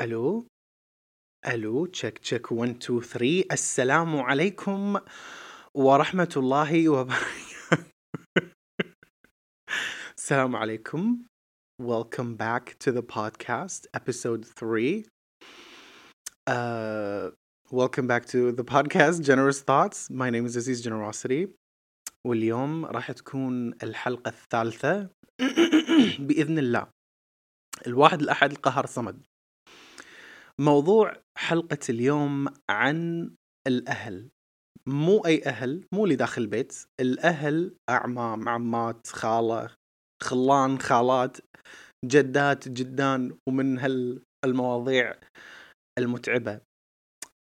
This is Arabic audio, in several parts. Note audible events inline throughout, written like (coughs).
ألو؟ ألو تشيك تشيك 1 2 3 السلام عليكم ورحمة الله وبركاته. (laughs) السلام عليكم. Welcome back to the podcast episode 3 uh, welcome back to the podcast generous thoughts. My name is Aziz Generosity. واليوم راح تكون الحلقة الثالثة. (coughs) بإذن الله. الواحد الأحد القهر صمد. موضوع حلقة اليوم عن الأهل. مو أي أهل مو اللي داخل البيت الأهل أعمام عمات خالة خلان خالات جدات جدان ومن هالمواضيع المتعبة.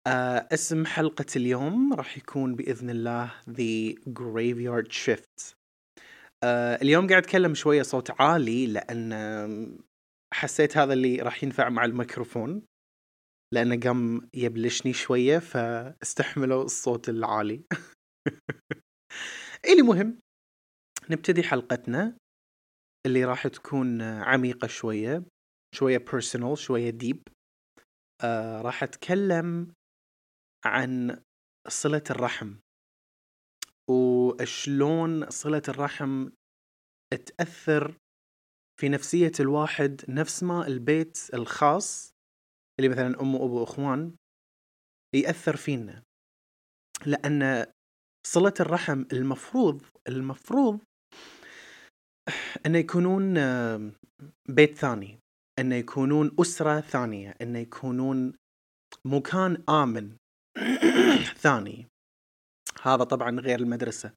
آه اسم حلقة اليوم راح يكون بإذن الله The Graveyard Shift. آه اليوم قاعد أتكلم شوية صوت عالي لأن حسيت هذا اللي راح ينفع مع الميكروفون. لأنه قام يبلشني شوية فاستحملوا الصوت العالي. (laughs) إلي مهم نبتدي حلقتنا اللي راح تكون عميقة شوية شوية personal شوية deep. آه راح أتكلم عن صلة الرحم. وشلون صلة الرحم تأثر في نفسية الواحد نفس ما البيت الخاص اللي مثلا أم وأبو وإخوان يأثر فينا. لأن صلة الرحم المفروض المفروض أنه يكونون بيت ثاني أنه يكونون أسرة ثانية أنه يكونون مكان آمن (clears throat) ثاني. هذا طبعا غير المدرسة.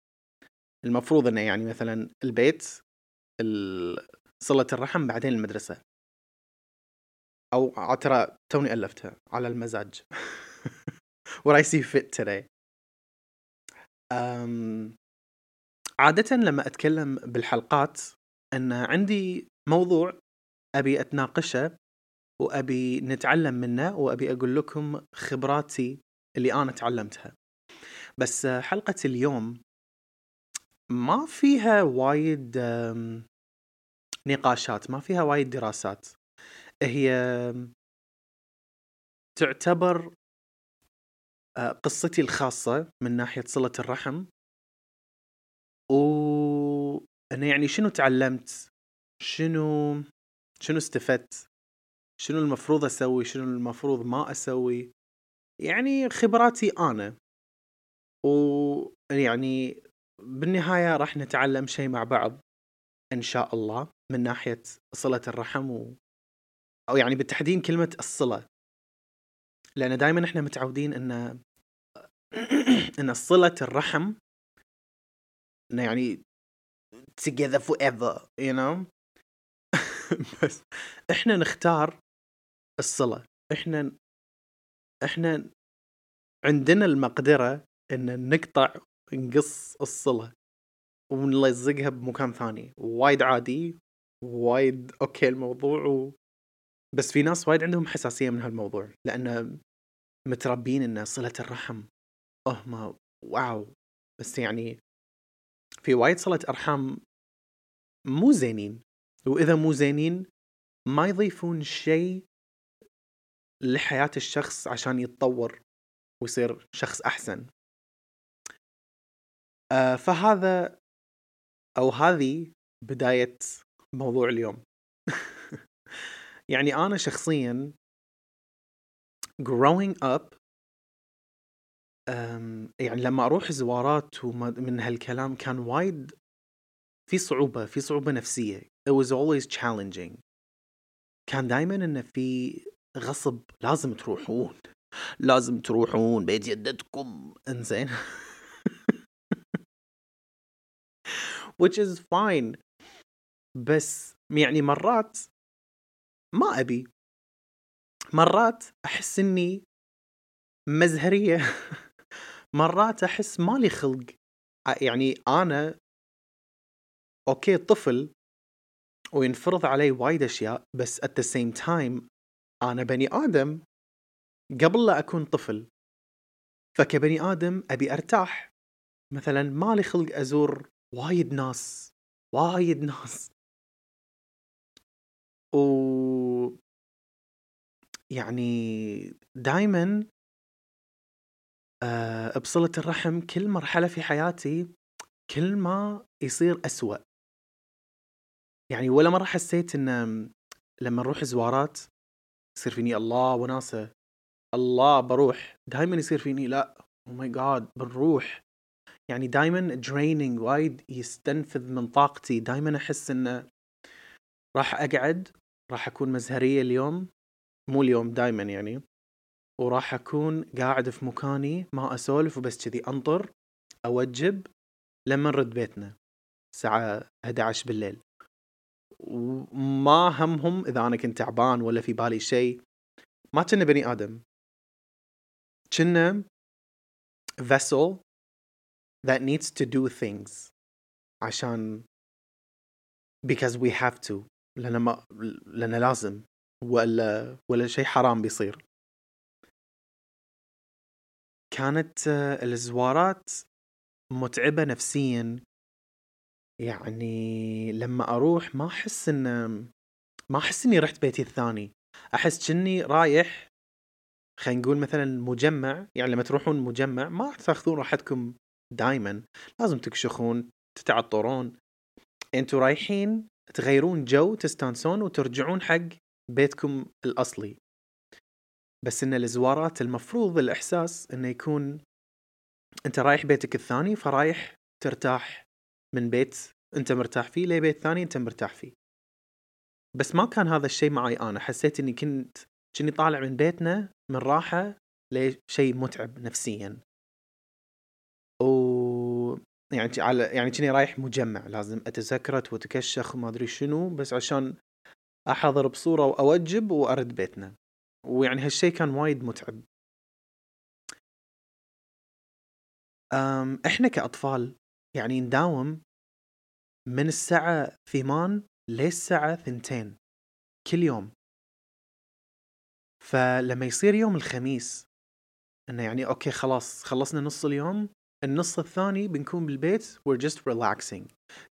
المفروض أنه يعني مثلا البيت صلة الرحم بعدين المدرسة. أو ترى توني ألفتها على المزاج. (laughs) What I see fit today. عادة لما أتكلم بالحلقات أن عندي موضوع أبي أتناقشه وأبي نتعلم منه وأبي أقول لكم خبراتي اللي أنا تعلمتها. بس حلقة اليوم ما فيها وايد نقاشات ما فيها وايد دراسات. هي تعتبر آه، قصتي الخاصة من ناحية صلة الرحم. و أنا يعني شنو تعلمت؟ شنو شنو استفدت؟ شنو المفروض أسوي؟ شنو المفروض ما أسوي؟ يعني خبراتي أنا. ويعني بالنهاية راح نتعلم شيء مع بعض إن شاء الله من ناحية صلة الرحم و... أو يعني بالتحديد كلمة الصلة. لأن دائما إحنا متعودين إن (clears throat) إن صلة الرحم إنه يعني together forever you know? (laughs) بس إحنا نختار الصلة. إحنا إحنا عندنا المقدرة إن نقطع نقص الصلة ونلزقها بمكان ثاني. وايد عادي وايد أوكي الموضوع. بس في ناس وايد عندهم حساسية من هالموضوع لأن متربين إن صلة الرحم أوه ما واو. بس يعني في وايد صلة أرحام مو زينين وإذا مو زينين ما يضيفون شيء لحياة الشخص عشان يتطور ويصير شخص أحسن. آه فهذا أو هذه بداية موضوع اليوم. (laughs) يعني أنا شخصيا growing up يعني لما أروح زوارات ومن هالكلام كان وايد في صعوبة في صعوبة نفسية. It was always challenging. كان دائما إنه في غصب لازم تروحون. لازم تروحون بيت جدتكم. إنزين. (laughs) Which is fine. بس يعني مرات ما أبي. مرات أحس إني مزهرية. (laughs) مرات أحس مالي خلق. يعني أنا أوكي طفل وينفرض علي وايد أشياء بس at the same time أنا بني آدم قبل لا أكون طفل. فكبني آدم أبي أرتاح. مثلا مالي خلق أزور وايد ناس وايد ناس. و يعني دايما آه بصلة الرحم كل مرحلة في حياتي كل ما يصير أسوأ. يعني ولا مرة حسيت إن لما نروح زوارات يصير فيني الله وناسة الله بروح. دائما يصير فيني لا oh my God بنروح. يعني دائما draining وايد يستنفذ من طاقتي. دائما أحس انه راح أقعد راح أكون مزهرية اليوم مو اليوم دائما يعني. وراح أكون قاعد في مكاني ما أسولف وبس كذي أنطر أوجب لما نرد بيتنا الساعة 11 بالليل. وما همهم إذا أنا كنت تعبان ولا في بالي شيء. ما كنا بني آدم. كنا vessel that needs to do things. عشان because we have to. لأن ما لأن لازم ولا ولا شيء حرام بيصير. كانت الزوارات متعبة نفسيا. يعني لما أروح ما أحس إن ما أحس إني رحت بيتي الثاني. أحس كني رايح خلينا نقول مثلا مجمع. يعني لما تروحون مجمع ما تأخذون راحتكم دائما لازم تكشخون تتعطرون. أنتوا رايحين تغيرون جو تستانسون وترجعون حق بيتكم الأصلي. بس إن الزوارات المفروض الإحساس إنه يكون أنت رايح بيتك الثاني فرايح ترتاح من بيت أنت مرتاح فيه لبيت ثاني أنت مرتاح فيه. بس ما كان هذا الشيء معي أنا. حسيت إني كنت كني طالع من بيتنا من راحة لشيء متعب نفسيا. و يعني على يعني كني رايح مجمع لازم اتذكرت وأتكشخ وما أدري شنو بس عشان أحضر بصورة وأوجب وأرد بيتنا. ويعني هالشيء كان وايد متعب. أم إحنا كأطفال يعني نداوم من الساعة ثمان للساعة ثنتين كل يوم. فلما يصير يوم الخميس إنه يعني أوكي خلاص خلصنا نص اليوم النص الثاني بنكون بالبيت we're just relaxing.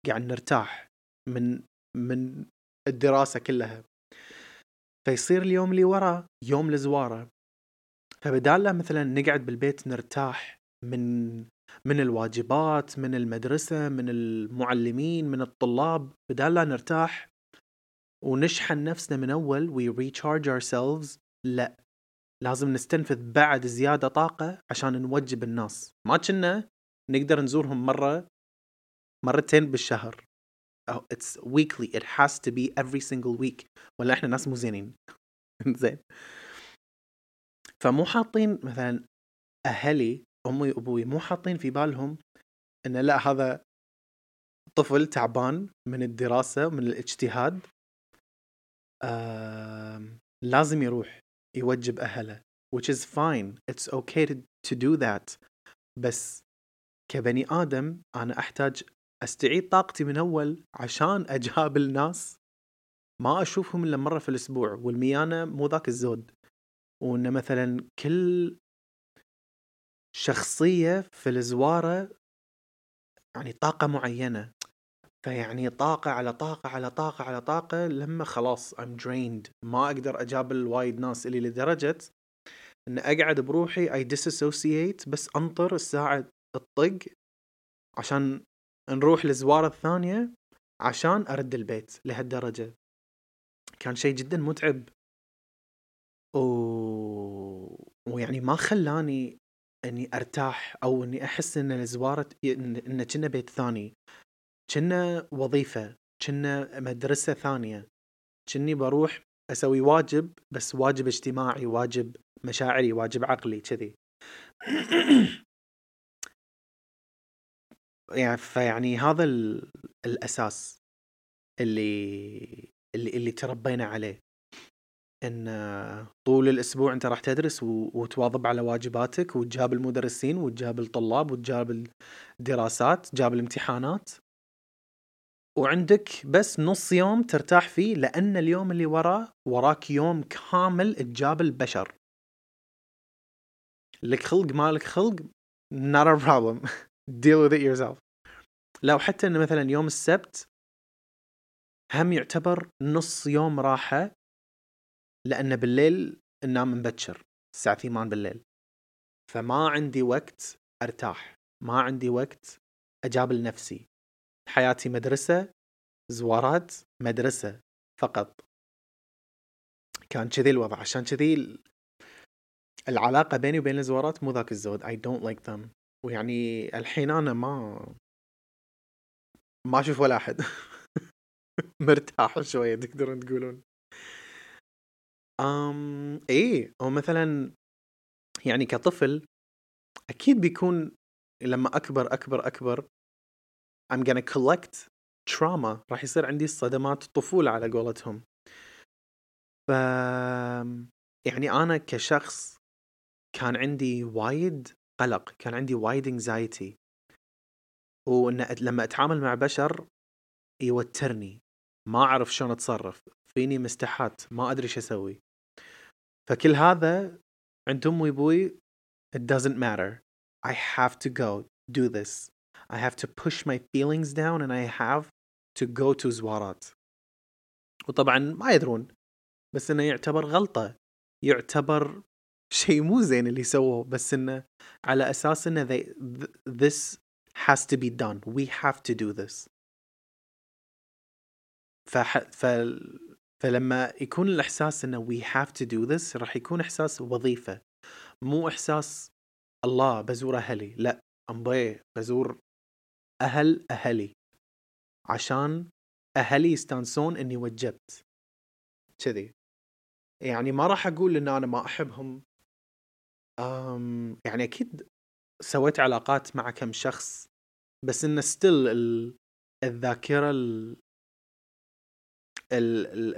قاعد نرتاح من من الدراسة كلها. فيصير اليوم اللي وراه يوم الزوارة فبدال لا مثلا نقعد بالبيت نرتاح من من الواجبات من المدرسة من المعلمين من الطلاب بدال لا نرتاح ونشحن نفسنا من أول we recharge ourselves لا لازم نستنفذ بعد زيادة طاقة عشان نوجب الناس. ما كنا نقدر نزورهم مرة مرتين بالشهر. Oh, it's weekly. It has to be every single week. ولا إحنا ناس مو زينين. (laughs) زين. فمو حاطين مثلا أهلي أمي وأبوي مو حاطين في بالهم إن لا هذا طفل تعبان من الدراسة من الاجتهاد. آه لازم يروح. يوجب أهله which is fine. It's okay to, to do that. بس كبني آدم أنا أحتاج أستعيد طاقتي من أول عشان (laughs) أجابل ناس ما أشوفهم إلا مرة في الأسبوع والميانة مو ذاك الزود. وإن مثلا كل شخصية في الزوارة يعني طاقة معينة. فيعني طاقة على طاقة على طاقة على طاقة لما خلاص I'm drained. ما أقدر أجابل وايد ناس اللي لدرجة إن أقعد بروحي I disassociate بس أنطر الساعة الطق عشان نروح للزوارة الثانية عشان أرد البيت لهالدرجة. كان شيء جدا متعب. و... ويعني ما خلاني إني أرتاح أو إني أحس إن الزوارة إن كنا بيت ثاني. كنا وظيفة كنا مدرسة ثانية. كني بروح أسوي واجب بس واجب اجتماعي واجب مشاعري واجب عقلي كذي. (clears throat) يعني فيعني هذا الأساس اللي اللي اللي تربينا عليه. إن طول الأسبوع أنت راح تدرس وتواظب على واجباتك وتجاب المدرسين وتجاب الطلاب وتجاب الدراسات تجاب الامتحانات. وعندك بس نص يوم ترتاح فيه لأن اليوم اللي وراه وراك يوم كامل تجاب البشر. لك خلق مالك خلق not a problem. (laughs) Deal with it yourself. لو حتى إنه مثلا يوم السبت هم يعتبر نص يوم راحة لأن بالليل ننام مبكر الساعة 8 بالليل. فما عندي وقت أرتاح ما عندي وقت أجابل نفسي. حياتي مدرسة زوارات مدرسة فقط. كان كذي الوضع. عشان كذي العلاقة بيني وبين الزوارات مو ذاك الزود. I don't like them. ويعني الحين أنا ما ما أشوف ولا أحد. (laughs) مرتاح شوية تقدرون تقولون. أم إيه. هو مثلا يعني كطفل أكيد بيكون لما أكبر أكبر أكبر I'm gonna collect trauma. راح يصير عندي صدمات طفولة على قولتهم. ف يعني أنا كشخص كان عندي وايد قلق كان عندي وايد انكزايتي وإن لما أتعامل مع بشر يوترني. ما أعرف شلون أتصرف. فيني مستحات. ما أدري إيش أسوي. فكل هذا عند أمي وأبوي it doesn't matter. I have to go do this. I have to push my feelings down and I have to go to زوارات. وطبعا ما يدرون بس إنه يعتبر غلطة. يعتبر شيء مو زين اللي سووه بس إنه على أساس إنه they, this has to be done. We have to do this. فح ف فلما يكون الإحساس إنه we have to do this راح يكون إحساس وظيفة. مو إحساس الله بزور أهلي لا أمبي بزور أهل أهلي عشان أهلي يستانسون إني وجبت كذي. يعني ما راح أقول إن أنا ما أحبهم. أم يعني أكيد سويت علاقات مع كم شخص بس انه ستيل الذاكرة ال ال ال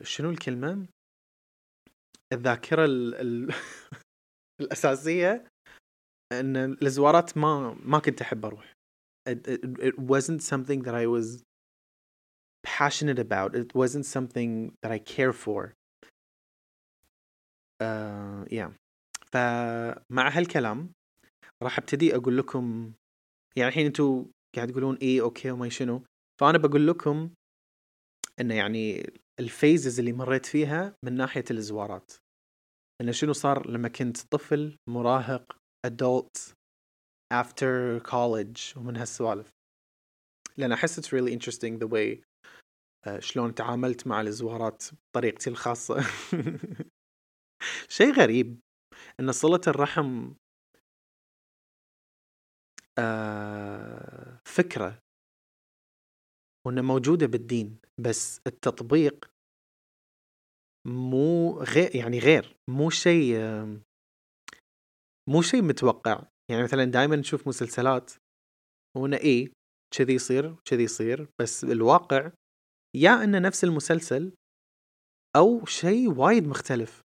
ال شنو الكلمة؟ الذاكرة ال ال (laughs) الأساسية إن الزوارات ما ما كنت أحب أروح. It, it, it wasn't something that I was passionate about. It wasn't something that I care for. Uh, yeah. فمع هالكلام راح أبتدي أقول لكم يعني الحين أنتم قاعد تقولون إيه okay وما شنو فأنا بقول لكم إنه يعني ال phases اللي مريت فيها من ناحية الزوارات إنه شنو صار لما كنت طفل مراهق adult after college ومن هالسوالف. لأن أحس it's really interesting the way uh, شلون تعاملت مع الزوارات بطريقتي الخاصة. (laughs) شيء غريب إن صلة الرحم uh, فكرة وإنها موجودة بالدين بس التطبيق مو غير يعني غير مو شيء مو شيء متوقع. يعني مثلا دائما نشوف مسلسلات ونا إيه كذي يصير كذي يصير بس الواقع يا إنه نفس المسلسل أو شيء وايد مختلف.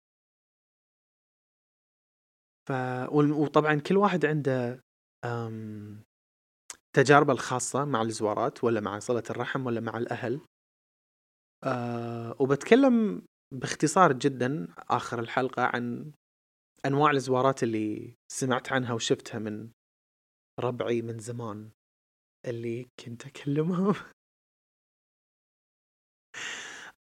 ف وطبعا كل واحد عنده أم... تجاربه الخاصة مع الزوارات ولا مع صلة الرحم ولا مع الأهل. أه وبتكلم باختصار جدا آخر الحلقة عن أنواع الزوارات اللي سمعت عنها وشفتها من ربعي من زمان اللي كنت أكلمهم. (laughs)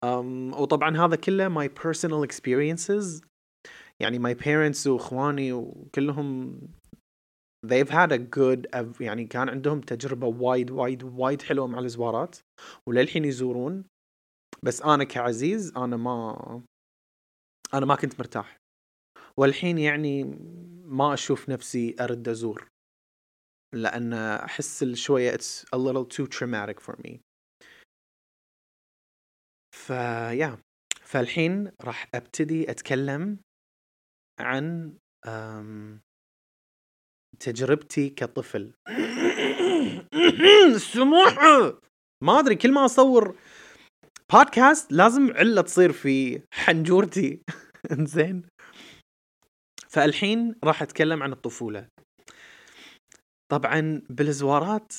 um, وطبعا هذا كله my personal experiences. يعني my parents وإخواني وكلهم they've had a good يعني كان عندهم تجربة وايد وايد وايد حلوة مع الزوارات وللحين يزورون. بس أنا كعزيز أنا ما أنا ما كنت مرتاح. والحين يعني ما أشوف نفسي أرد أزور لأن أحس شوية it's a little too traumatic for me. فيا فالحين راح أبتدي أتكلم عن تجربتي كطفل. السموح ما أدري كل ما أصور بودكاست لازم علة تصير في حنجورتي. (laughs) إنزين. فالحين راح أتكلم عن الطفولة. طبعا بالزوارات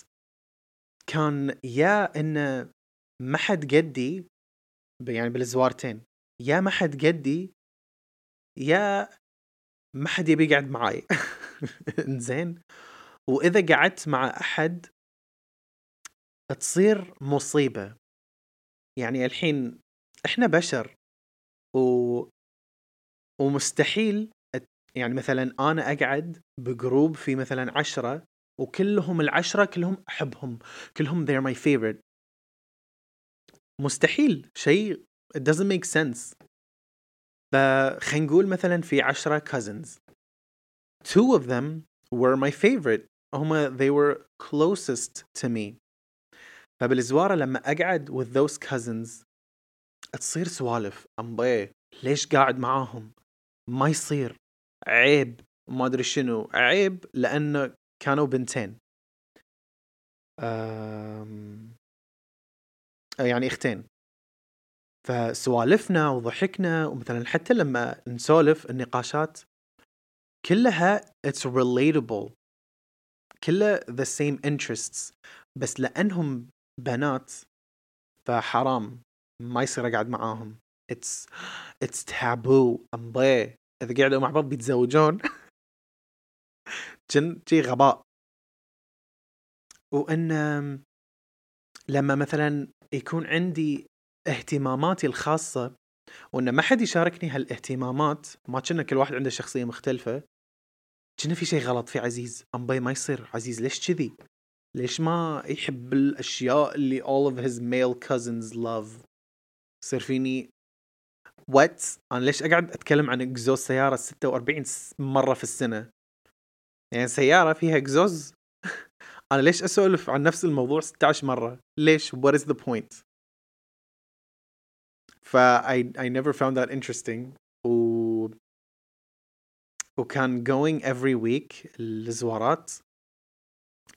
كان يا انه ما حد قدي يعني بالزوارتين يا ما حد قدي يا ما حد يبي يقعد معاي. (laughs) إنزين. وإذا قعدت مع أحد تصير مصيبة. يعني الحين إحنا بشر و ومستحيل يعني مثلا أنا أقعد بجروب في مثلا عشرة وكلهم العشرة كلهم أحبهم كلهم they're my favorite. مستحيل. شيء it doesn't make sense. فخلينا نقول مثلا في عشرة cousins. Two of them were my favorite. هما they were closest to me. فبالزوارة لما أقعد with those cousins تصير سوالف. أمبي ليش قاعد معاهم؟ ما يصير. عيب ما أدري شنو عيب لأنه كانوا بنتين. يعني أختين. فسوالفنا وضحكنا ومثلا حتى لما نسولف النقاشات كلها it's relatable. كلها the same interests بس لأنهم بنات فحرام ما يصير أقعد معاهم. It's it's taboo. أمبي إذا قعدوا مع بعض بيتزوجون جن جي غباء. وإن لما مثلا يكون عندي اهتماماتي الخاصة وإن ما حد يشاركني هالاهتمامات ما كنا كل واحد عنده شخصية مختلفة كنا في شيء غلط في عزيز. امبي ما يصير. عزيز ليش كذي؟ ليش ما يحب الأشياء اللي all of his male cousins love يصير فيني وات؟ أنا ليش أقعد أتكلم عن إكزوز سيارة 46 مرة في السنة؟ يعني سيارة فيها إكزوز؟ (laughs) أنا ليش أسولف عن نفس الموضوع 16 مرة؟ ليش؟ What is the point? ف I, I never found that interesting. و وكان going every week الزوارات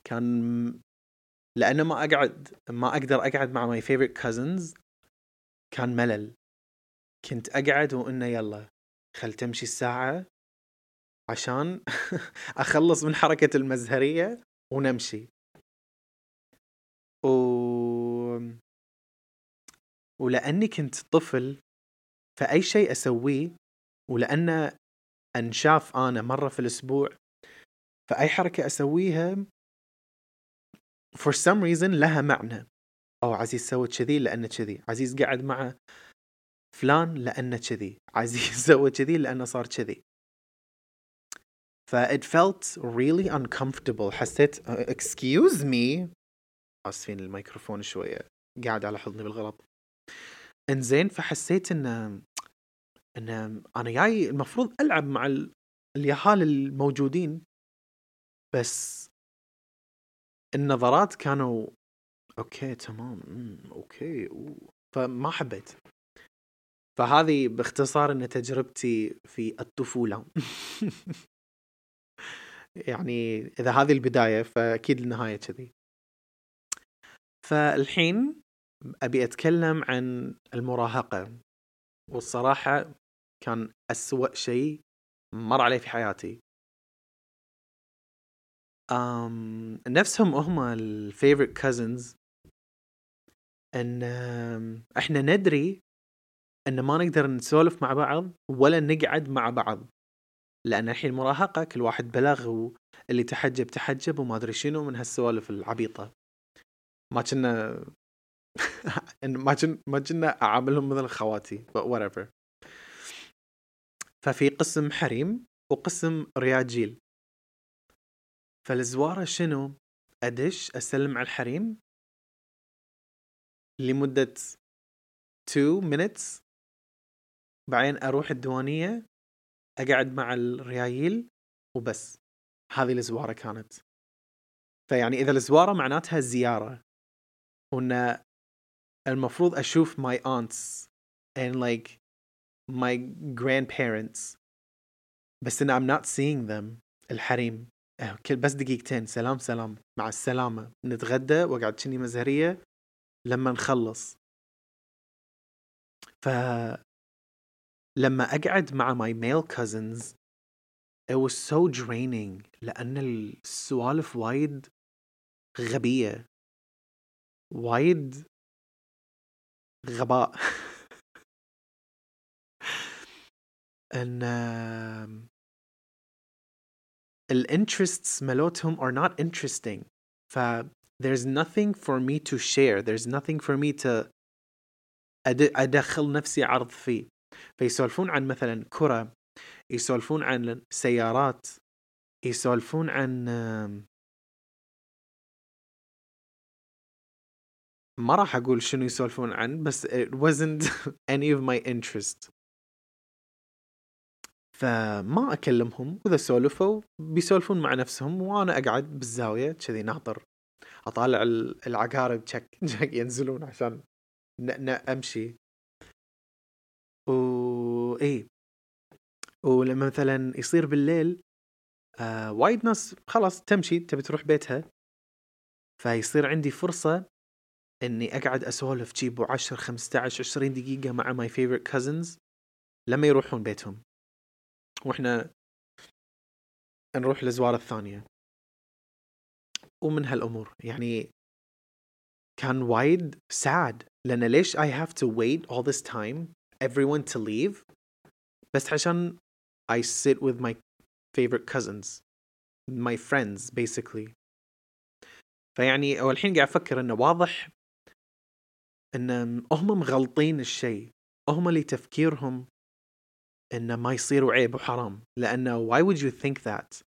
كان لأنه ما أقعد ما أقدر أقعد مع my favorite cousins. كان ملل. كنت أقعد وإنه يلا خل تمشي الساعة عشان (laughs) أخلص من حركة المزهرية ونمشي. و... ولأني كنت طفل فأي شيء أسويه ولأن أنشاف أنا مرة في الأسبوع فأي حركة أسويها for some reason لها معنى. أو عزيز سوى كذي لأنه كذي. عزيز قاعد مع فلان لأنه كذي عزيز (laughs) سوى كذي لأنه صار كذي. ف it felt really uncomfortable. حسيت excuse me. آسفين الميكروفون شوية قاعد على حضني بالغلط. إنزين فحسيت إن إن أنا جاي المفروض ألعب مع اليهال الموجودين. بس النظرات كانوا okay تمام okay فما حبيت. فهذه باختصار إن تجربتي في الطفولة. (laughs) يعني إذا هذه البداية فأكيد النهاية كذي. فالحين أبي أتكلم عن المراهقة. والصراحة كان أسوأ شيء مر علي في حياتي. أم نفسهم هم الفيفورت كازنز إن إحنا ندري إن ما نقدر نسولف مع بعض ولا نقعد مع بعض. لأن الحين المراهقه كل واحد بلغ واللي تحجب تحجب وما أدري شنو من هالسوالف العبيطة. ما كنا (laughs) ما كنا ما كنا أعاملهم مثل خواتي whatever. ففي قسم حريم وقسم رياجيل فالزوارة شنو؟ أدش أسلم على الحريم لمدة 2 minutes بعدين أروح الديوانية أقعد مع الريايل وبس. هذه الزوارة كانت. فيعني إذا الزوارة معناتها زيارة وإن المفروض أشوف my aunts and like my grandparents بس إن I'm not seeing them الحريم. كل بس دقيقتين. سلام سلام. مع السلامة. نتغدى وقعد شني مزهرية لما نخلص. ف لما أقعد مع my male cousins it was so draining لأن السوالف وايد غبية وايد غباء ان الانترستس ملوتهم are not interesting ف there's nothing for me to share there's nothing for me to أدخل نفسي عرض فيه فيسولفون عن مثلا كرة يسولفون عن سيارات يسولفون عن ما راح أقول شنو يسولفون عن بس it wasn't (laughs) any of my interest. فما أكلمهم. وإذا سولفوا بيسولفون مع نفسهم وأنا أقعد بالزاوية كذي ناطر. أطالع العقارب تشك ينزلون عشان أمشي. و اي ولما مثلا يصير بالليل آه وايد ناس خلاص تمشي تبي تروح بيتها. فيصير عندي فرصة إني أقعد أسولف جيبو 10 15 20 دقيقة مع my favorite cousins لما يروحون بيتهم. وإحنا نروح الزوار الثانية. ومن هالأمور يعني كان وايد ساد لأن ليش I have to wait all this time everyone to leave. بس عشان I sit with my favorite cousins my friends basically. فيعني والحين قاعد أفكر إنه واضح إن هم مغلطين الشيء. هم اللي تفكيرهم انه ما يصيروا عيب وحرام. لأنه why would you think that?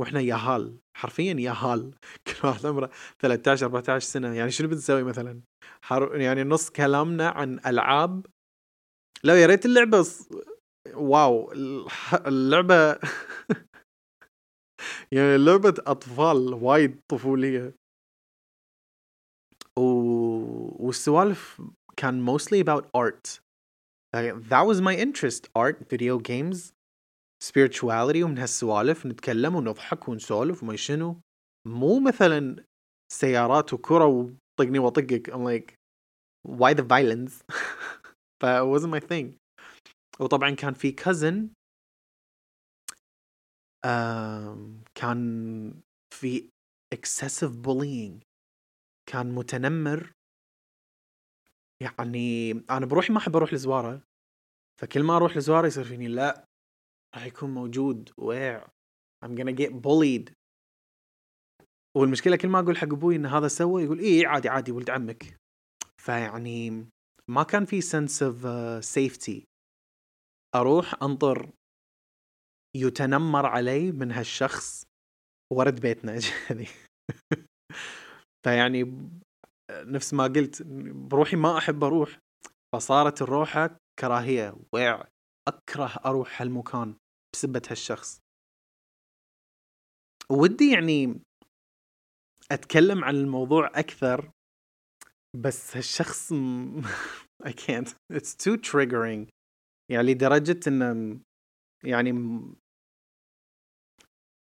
وإحنا ياهال حرفيا ياهال (laughs) كل واحد عمره 13 14 سنة. يعني شنو بنسوي مثلا؟ حر... يعني نص كلامنا عن ألعاب لو يا ريت اللعبة ص... واو اللعبة (laughs) يعني لعبة أطفال وايد طفولية. و... والسوالف كان mostly about art. That was my interest. Art video games spirituality ومن هالسوالف نتكلم ونضحك ونسولف وما شنو. مو مثلا سيارات وكرة وطقني وطقك. I'm like why the violence? (laughs) ف wasn't my thing. وطبعا كان في cousin كان في excessive bullying. كان متنمر. يعني أنا بروحي ما أحب أروح لزوارة. فكل ما أروح لزوارة يصير فيني لا راح يكون موجود. واقع I'm gonna get bullied. والمشكلة كل ما أقول حق أبوي إن هذا سوى يقول إيه عادي عادي ولد عمك. فيعني ما كان في of uh, safety. أروح أنطر يتنمر علي من هالشخص ورد بيتنا (laughs) كذي فيعني نفس ما قلت بروحي ما أحب أروح. فصارت الروحة كراهية. ويع أكره أروح هالمكان بسبة هالشخص. ودي يعني أتكلم عن الموضوع أكثر بس هالشخص م... (laughs) I can't. It's too triggering. يعني لدرجة انه يعني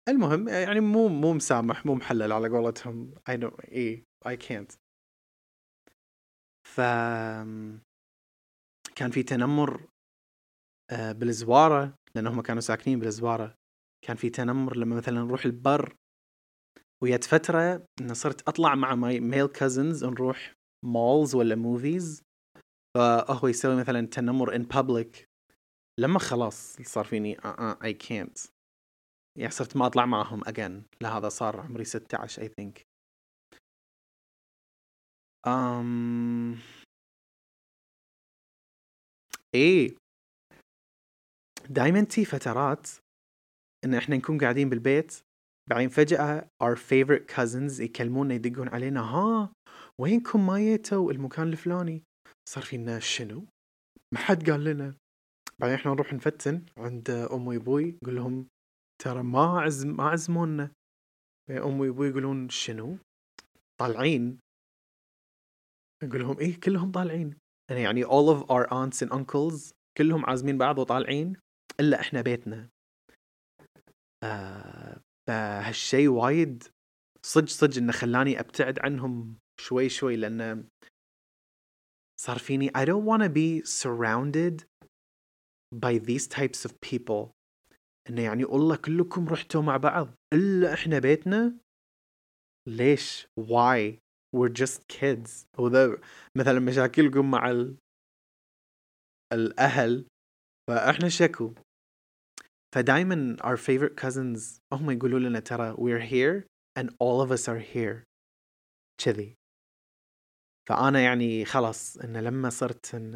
المهم يعني مو مو مسامح مو محلل على قولتهم. I know إيه I can't. ف كان في تنمر آه، بالزوارة لأنهم كانوا ساكنين بالزوارة. كان في تنمر لما مثلا نروح البر ويت فترة صرت أطلع مع my male cousins نروح malls ولا movies فهو يسوي مثلا تنمر in public لما خلاص صار فيني اي كانت يعني صرت ما أطلع معهم again لهذا صار عمري 16 I think um... إيه. دائما تي فترات إن إحنا نكون قاعدين بالبيت بعدين فجأة our favorite cousins يكلمونا يدقون علينا ها؟ وينكم ما يتوا المكان الفلاني؟ صار فينا شنو؟ ما حد قال لنا. بعدين إحنا نروح نفتن عند امي وابوي نقول لهم ترى ما عزم ما عزمونا امي وابوي يقولون شنو؟ طالعين. نقول لهم إيه كلهم طالعين. يعني all of our aunts and uncles كلهم عازمين بعض وطالعين إلا إحنا بيتنا. آه فهالشي وايد صدق صدق إنه خلاني أبتعد عنهم شوي شوي لأن صار فيني I don't wanna be surrounded by these types of people. إنه يعني والله كلكم رحتوا مع بعض. إلا إحنا بيتنا. ليش؟ Why? We're just kids. وذا مثلا مشاكلكم مع ال... الأهل. فإحنا شكو. فدايما our favorite cousins هم يقولوا لنا ترى we're here and all of us are here. كذي. فأنا يعني خلاص إن لما صرت إن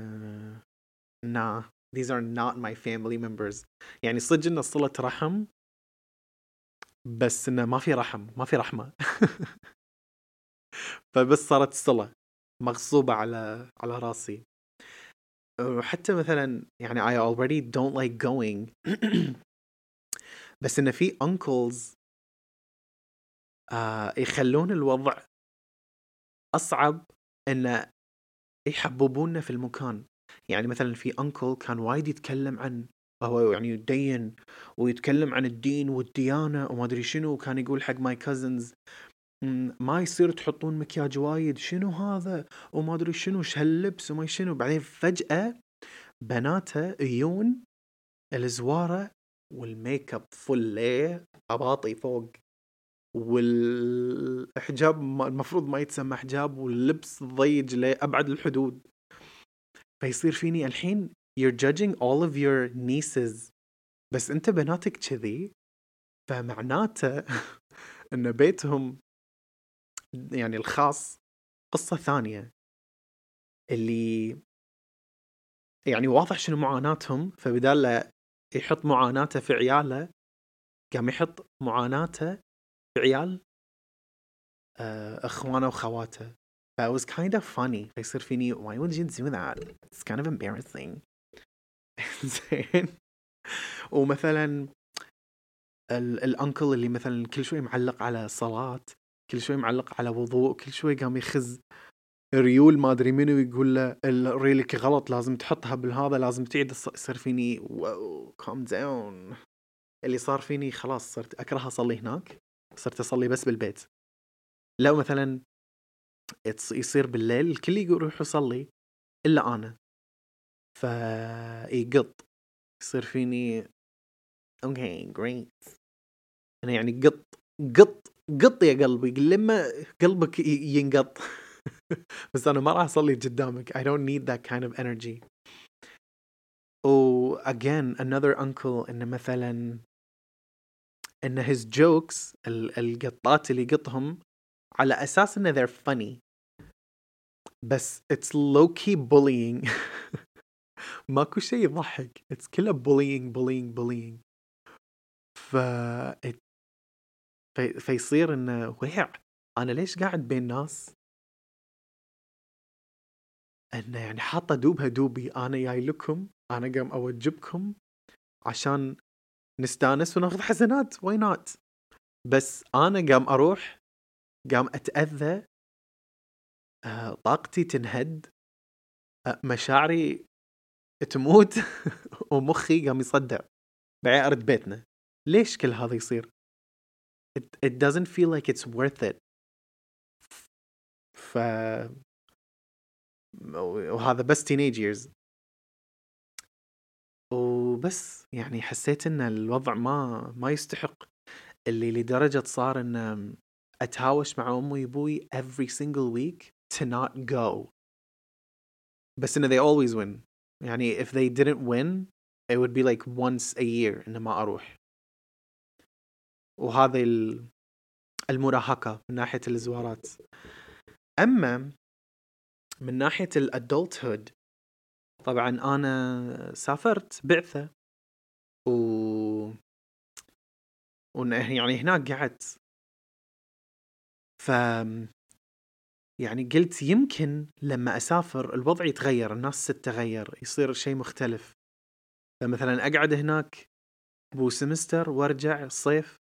إن these are not my family members. يعني صدق انه صلة رحم بس انه ما في رحم ما في رحمة. (laughs) فبس صارت صلة مغصوبة على على راسي. وحتى مثلا يعني I already don't like going. (clears throat) بس انه في uncles آه يخلون الوضع أصعب انه يحببونا في المكان. يعني مثلا في uncle كان وايد يتكلم عن هو يعني يتدين ويتكلم عن الدين والديانة وما أدري شنو وكان يقول حق my cousins ما يصير تحطون مكياج وايد شنو هذا؟ وما أدري شنو إيش هاللبس وما شنو. بعدين فجأة بناته يجون الزوارة والميك اب فل ليه أباطي فوق. والحجاب المفروض ما يتسمى حجاب واللبس ضيج لأبعد الحدود. فيصير فيني الحين you're judging all of your nieces. بس أنت بناتك كذي فمعناته (laughs) إن بيتهم يعني الخاص قصة ثانية. اللي يعني واضح شنو معاناتهم فبدال يحط معاناته في عياله قام يحط معاناته عيال؟ آه، اخوانه وخواته. It was kind of funny. فيصير فيني why would you do that? It's kind of embarrassing. (laughs) زين. ومثلا الأنكل اللي مثلا كل شوي معلق على صلاة كل شوي معلق على وضوء كل شوي قام يخز ريول ما أدري منو يقول له ريلك غلط لازم تحطها بالهذا لازم تعيد يصير فيني كام داون اللي صار فيني خلاص صرت اكره أصلي هناك. صرت أصلي بس بالبيت. لو مثلا يصير بالليل الكل يروح يصلي إلا أنا. فيقط يصير فيني أوكي جريت أنا يعني قط قط قط يا قلبي. لما قلبك ينقط. (laughs) بس أنا ما راح أصلي قدامك. I don't need that kind of energy. و again another uncle إنه مثلا إن his jokes القطات اللي يقطهم على أساس انه they're funny. بس it's low key bullying. (laughs) ماكو شيء يضحك. It's كله bullying bullying bullying. ف في... فيصير انه ويع. أنا ليش قاعد بين ناس؟ إنه يعني حاطة دوبها دوبي. أنا جاي لكم. أنا قام أوجبكم عشان نستانس وناخذ حسنات why not بس أنا قام أروح قام أتأذى آه، طاقتي تنهد آه، مشاعري تموت (laughs) ومخي قام يصدع بعدين ارد بيتنا. ليش كل هذا يصير؟ It, it doesn't feel like it's worth it. ف وهذا بس years. وبس. يعني حسيت إن الوضع ما ما يستحق. اللي لدرجة صار إن أتهاوش مع أمي وأبوي every single week to not go. بس انه they always win. يعني if they didn't win it would be like once a year انه ما أروح. وهذه المراهقة من ناحية الزوارات. أما من ناحية الادولتهود طبعا أنا سافرت بعثة و يعني هناك قعدت. ف يعني قلت يمكن لما أسافر الوضع يتغير الناس تتغير يصير شيء مختلف. فمثلا أقعد هناك بو سمستر وأرجع الصيف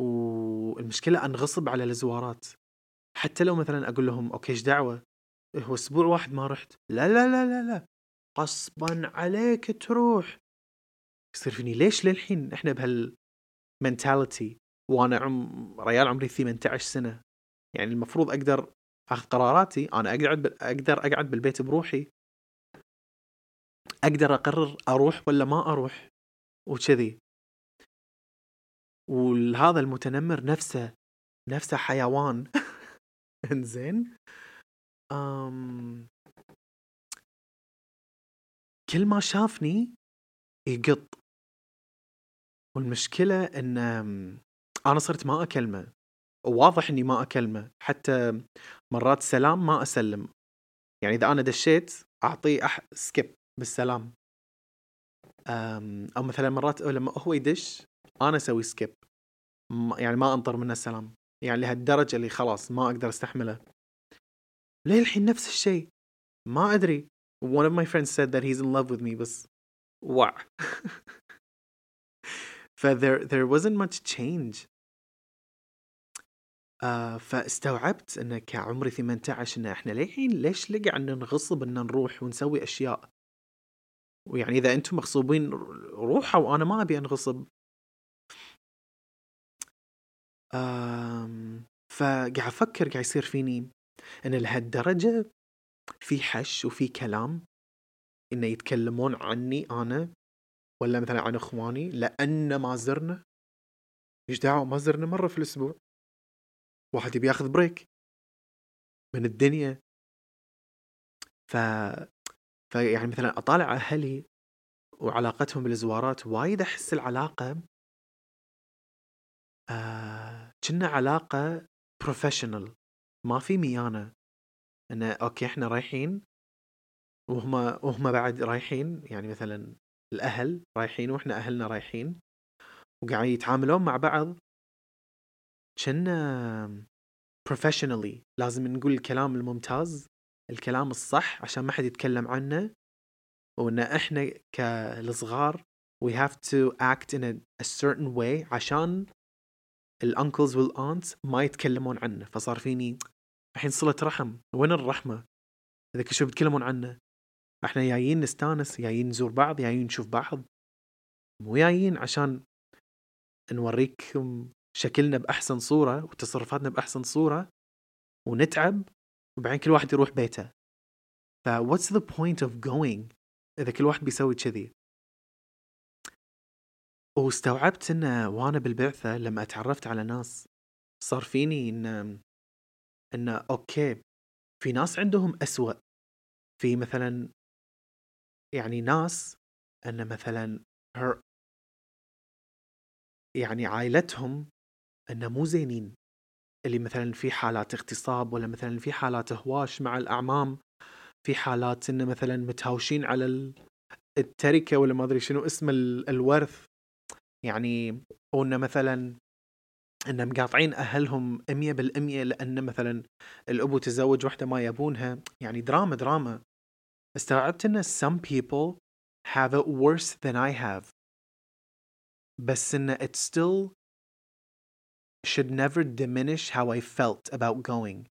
والمشكلة أنغصب على الزوارات حتى لو مثلا أقول لهم أوكي إيش دعوة؟ هو أسبوع واحد ما رحت. لا لا لا لا لا. غصبا عليك تروح. يصير فيني ليش للحين؟ إحنا بهالمنتاليتي وأنا عم ريال عمري 18 سنة. يعني المفروض أقدر آخذ قراراتي. أنا أقعد أقدر أقعد بالبيت بروحي. أقدر أقرر أروح ولا ما أروح. وكذي. وهذا المتنمر نفسه نفسه حيوان. (laughs) إنزين. أم... كل ما شافني يقط. والمشكلة إن أنا صرت ما أكلمه. وواضح إني ما أكلمه. حتى مرات سلام ما أسلم. يعني إذا أنا دشيت اعطيه أح... سكيب بالسلام. أم، أو مثلا مرات لما هو يدش أنا أسوي سكيب يعني ما أنطر منه السلام. يعني لهالدرجة اللي خلاص ما أقدر أستحمله. ليه الحين نفس الشيء. ما أدري. One of my friends said that he's in love with me بس وع (laughs) ف there there wasn't much change. آه فاستوعبت إن كعمري 18 إن إحنا للحين ليش لقى إن نغصب إن نروح ونسوي أشياء؟ ويعني إذا أنتم مغصوبين روحوا وأنا ما أبي أنغصب. فقاعد أفكر قاعد يصير فيني. إن لهالدرجة في حش وفي كلام إنه يتكلمون عني أنا ولا مثلا عن إخواني لأن ما زرنا. إيش دعوة؟ ما زرنا مرة في الأسبوع. واحد يبي ياخذ بريك من الدنيا. ف فيعني مثلا أطالع أهلي وعلاقتهم بالزوارات وايد أحس العلاقة آه كنا علاقة professional ما في ميانة. إنه okay إحنا رايحين وهم وهم بعد رايحين يعني مثلا الأهل رايحين وإحنا أهلنا رايحين وقاعد يتعاملون مع بعض كنا professionally. لازم نقول الكلام الممتاز الكلام الصح عشان ما حد يتكلم عنه وإن إحنا كالصغار we have to act in a, a certain way عشان ال uncles وال aunts ما يتكلمون عنه. فصار فيني الحين صلة رحم. وين الرحمة؟ إذا كل شوي بيتكلمون عنه. إحنا جايين نستانس جايين نزور بعض جايين نشوف بعض. مو جايين عشان نوريكم شكلنا بأحسن صورة وتصرفاتنا بأحسن صورة ونتعب. وبعدين كل واحد يروح بيته. ف what's the point of going إذا كل واحد بيسوي كذي؟ واستوعبت انه وأنا بالبعثة لما اتعرفت على ناس صار فيني إن إن أوكي في ناس عندهم أسوأ. في مثلا يعني ناس إن مثلا her يعني عائلتهم انه مو زينين. اللي مثلا في حالات اغتصاب ولا مثلا في حالات هواش مع الأعمام في حالات انه مثلا متهاوشين على التركة ولا ما أدري شنو اسم الورث. يعني وانه مثلا ان مقاطعين أهلهم 100% لأن مثلا الأبو تزوج واحدة ما يبونها. يعني دراما دراما. استوعبت إن some people have it worse than I have. بس إن it still should never diminish how I felt about going.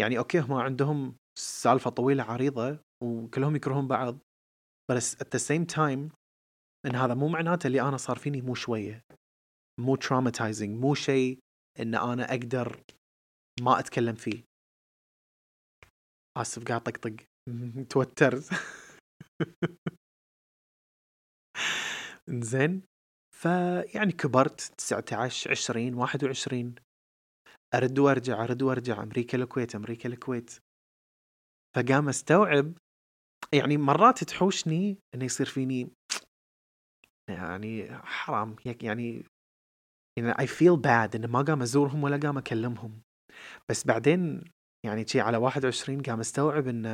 يعني أوكي هم عندهم سالفة طويلة عريضة وكلهم يكرهون بعض. بس at the same time إن هذا مو معناته اللي أنا صار فيني مو شوية. مو traumatizing مو شيء إن أنا أقدر ما أتكلم فيه. آسف قاعد طقطق. (laughs) توترت. (laughs) زين فيعني كبرت 19 20 21 أرد وأرجع أرد وأرجع. أمريكا الكويت أمريكا الكويت. فقام أستوعب يعني مرات تحوشني انه يصير فيني يعني حرام يعني يعني I feel bad انه ما قام أزورهم ولا قام أكلمهم. بس بعدين يعني شي على 21 قام أستوعب ال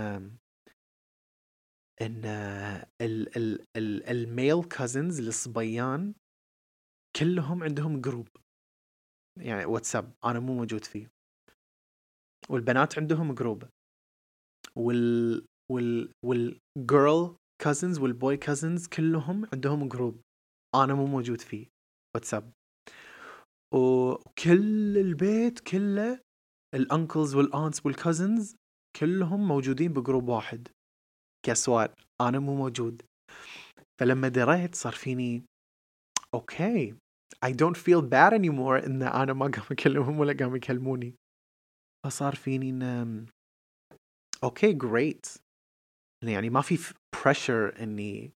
ال ال male cousins الصبيان كلهم عندهم group يعني واتساب أنا مو موجود فيه. والبنات عندهم group وال وال وال girl cousins وال boy cousins كلهم عندهم group أنا مو موجود فيه. واتساب. وكل البيت كله ال uncles وال aunts وال cousins كلهم موجودين ب group واحد. guess what أنا مو موجود. فلما دريت صار فيني okay I don't feel bad anymore إن أنا ما قام اكلمهم ولا قام يكلموني. فصار فيني إن أوكي جريت يعني ما في pressure إني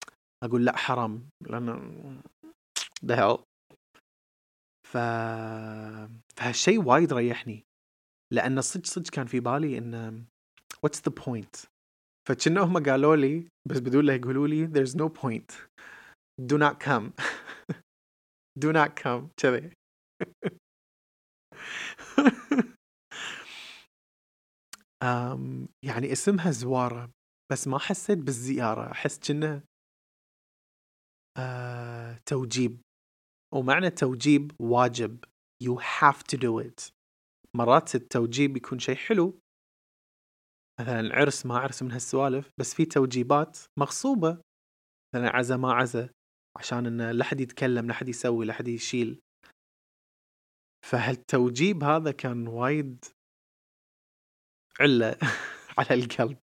أقول لا حرام. لأن the hell. ف فهالشيء وايد ريحني. لأن صدق صدق كان في بالي إن what's the point فكنا هم قالوا لي بس بدون لا يقولوا لي there's no point. Do not come. (laughs) Do not come. كذي. (laughs) يعني اسمها زوارة بس ما حسيت بالزيارة. أحس كأنه آه، توجيب. ومعنى توجيب واجب. You have to do it. مرات التوجيب يكون شيء حلو. مثلا عرس ما عرس من هالسوالف بس في توجيبات مغصوبة. مثلا عزا ما عزا عشان انه لا حد يتكلم لا حد يسوي لا حد يشيل. فهالتوجيب هذا كان وايد علة (laughs) على القلب.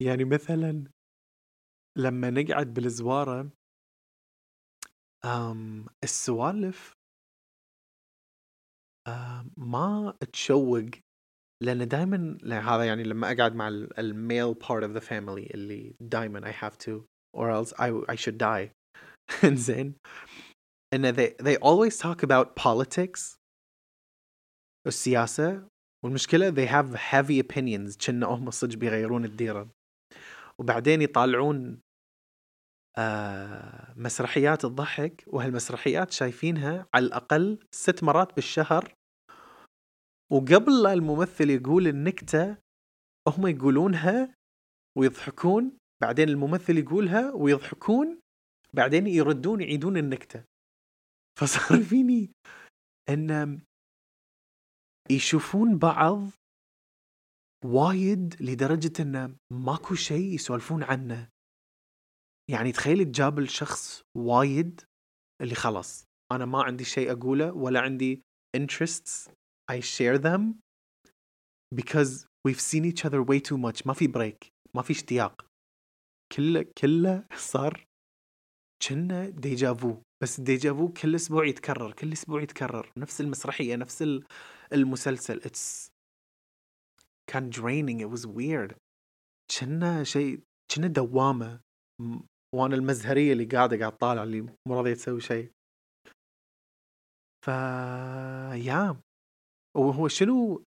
يعني مثلا لما نقعد بالزوارة آمم، السوالف آمم، ما تشوّق، لأن دايمًا هذا يعني لمّا أقعد مع ال male part of the family اللي دايمًا have to or else I I should die. (laughs) إنزين، إن they they always talk about politics السياسة، والمشكلة they have heavy opinions كأن هم صدق بيغيرون الديرة، وبعدين يطالعون آه، مسرحيات الضحك وهالمسرحيات شايفينها على الأقل ست مرات بالشهر. وقبل لا الممثل يقول النكتة هم يقولونها ويضحكون بعدين الممثل يقولها ويضحكون بعدين يردون يعيدون النكتة. (laughs) فصار فيني إن يشوفون بعض وايد لدرجة انه ماكو شيء يسولفون عنه. يعني تخيلي تجابل شخص وايد اللي خلاص أنا ما عندي شيء أقوله ولا عندي interests I share them because we've seen each other way too much. ما في break ما في اشتياق. كله كله صار كنا déjà vu بس déjà vu كل أسبوع يتكرر كل أسبوع يتكرر. نفس المسرحية نفس المسلسل. it's كان draining it was weird. كنا شيء كنا دوامة. وأنا المزهرية اللي قاعدة قاعد طالع اللي مو راضية تسوي شيء. ف yeah. وهو شنو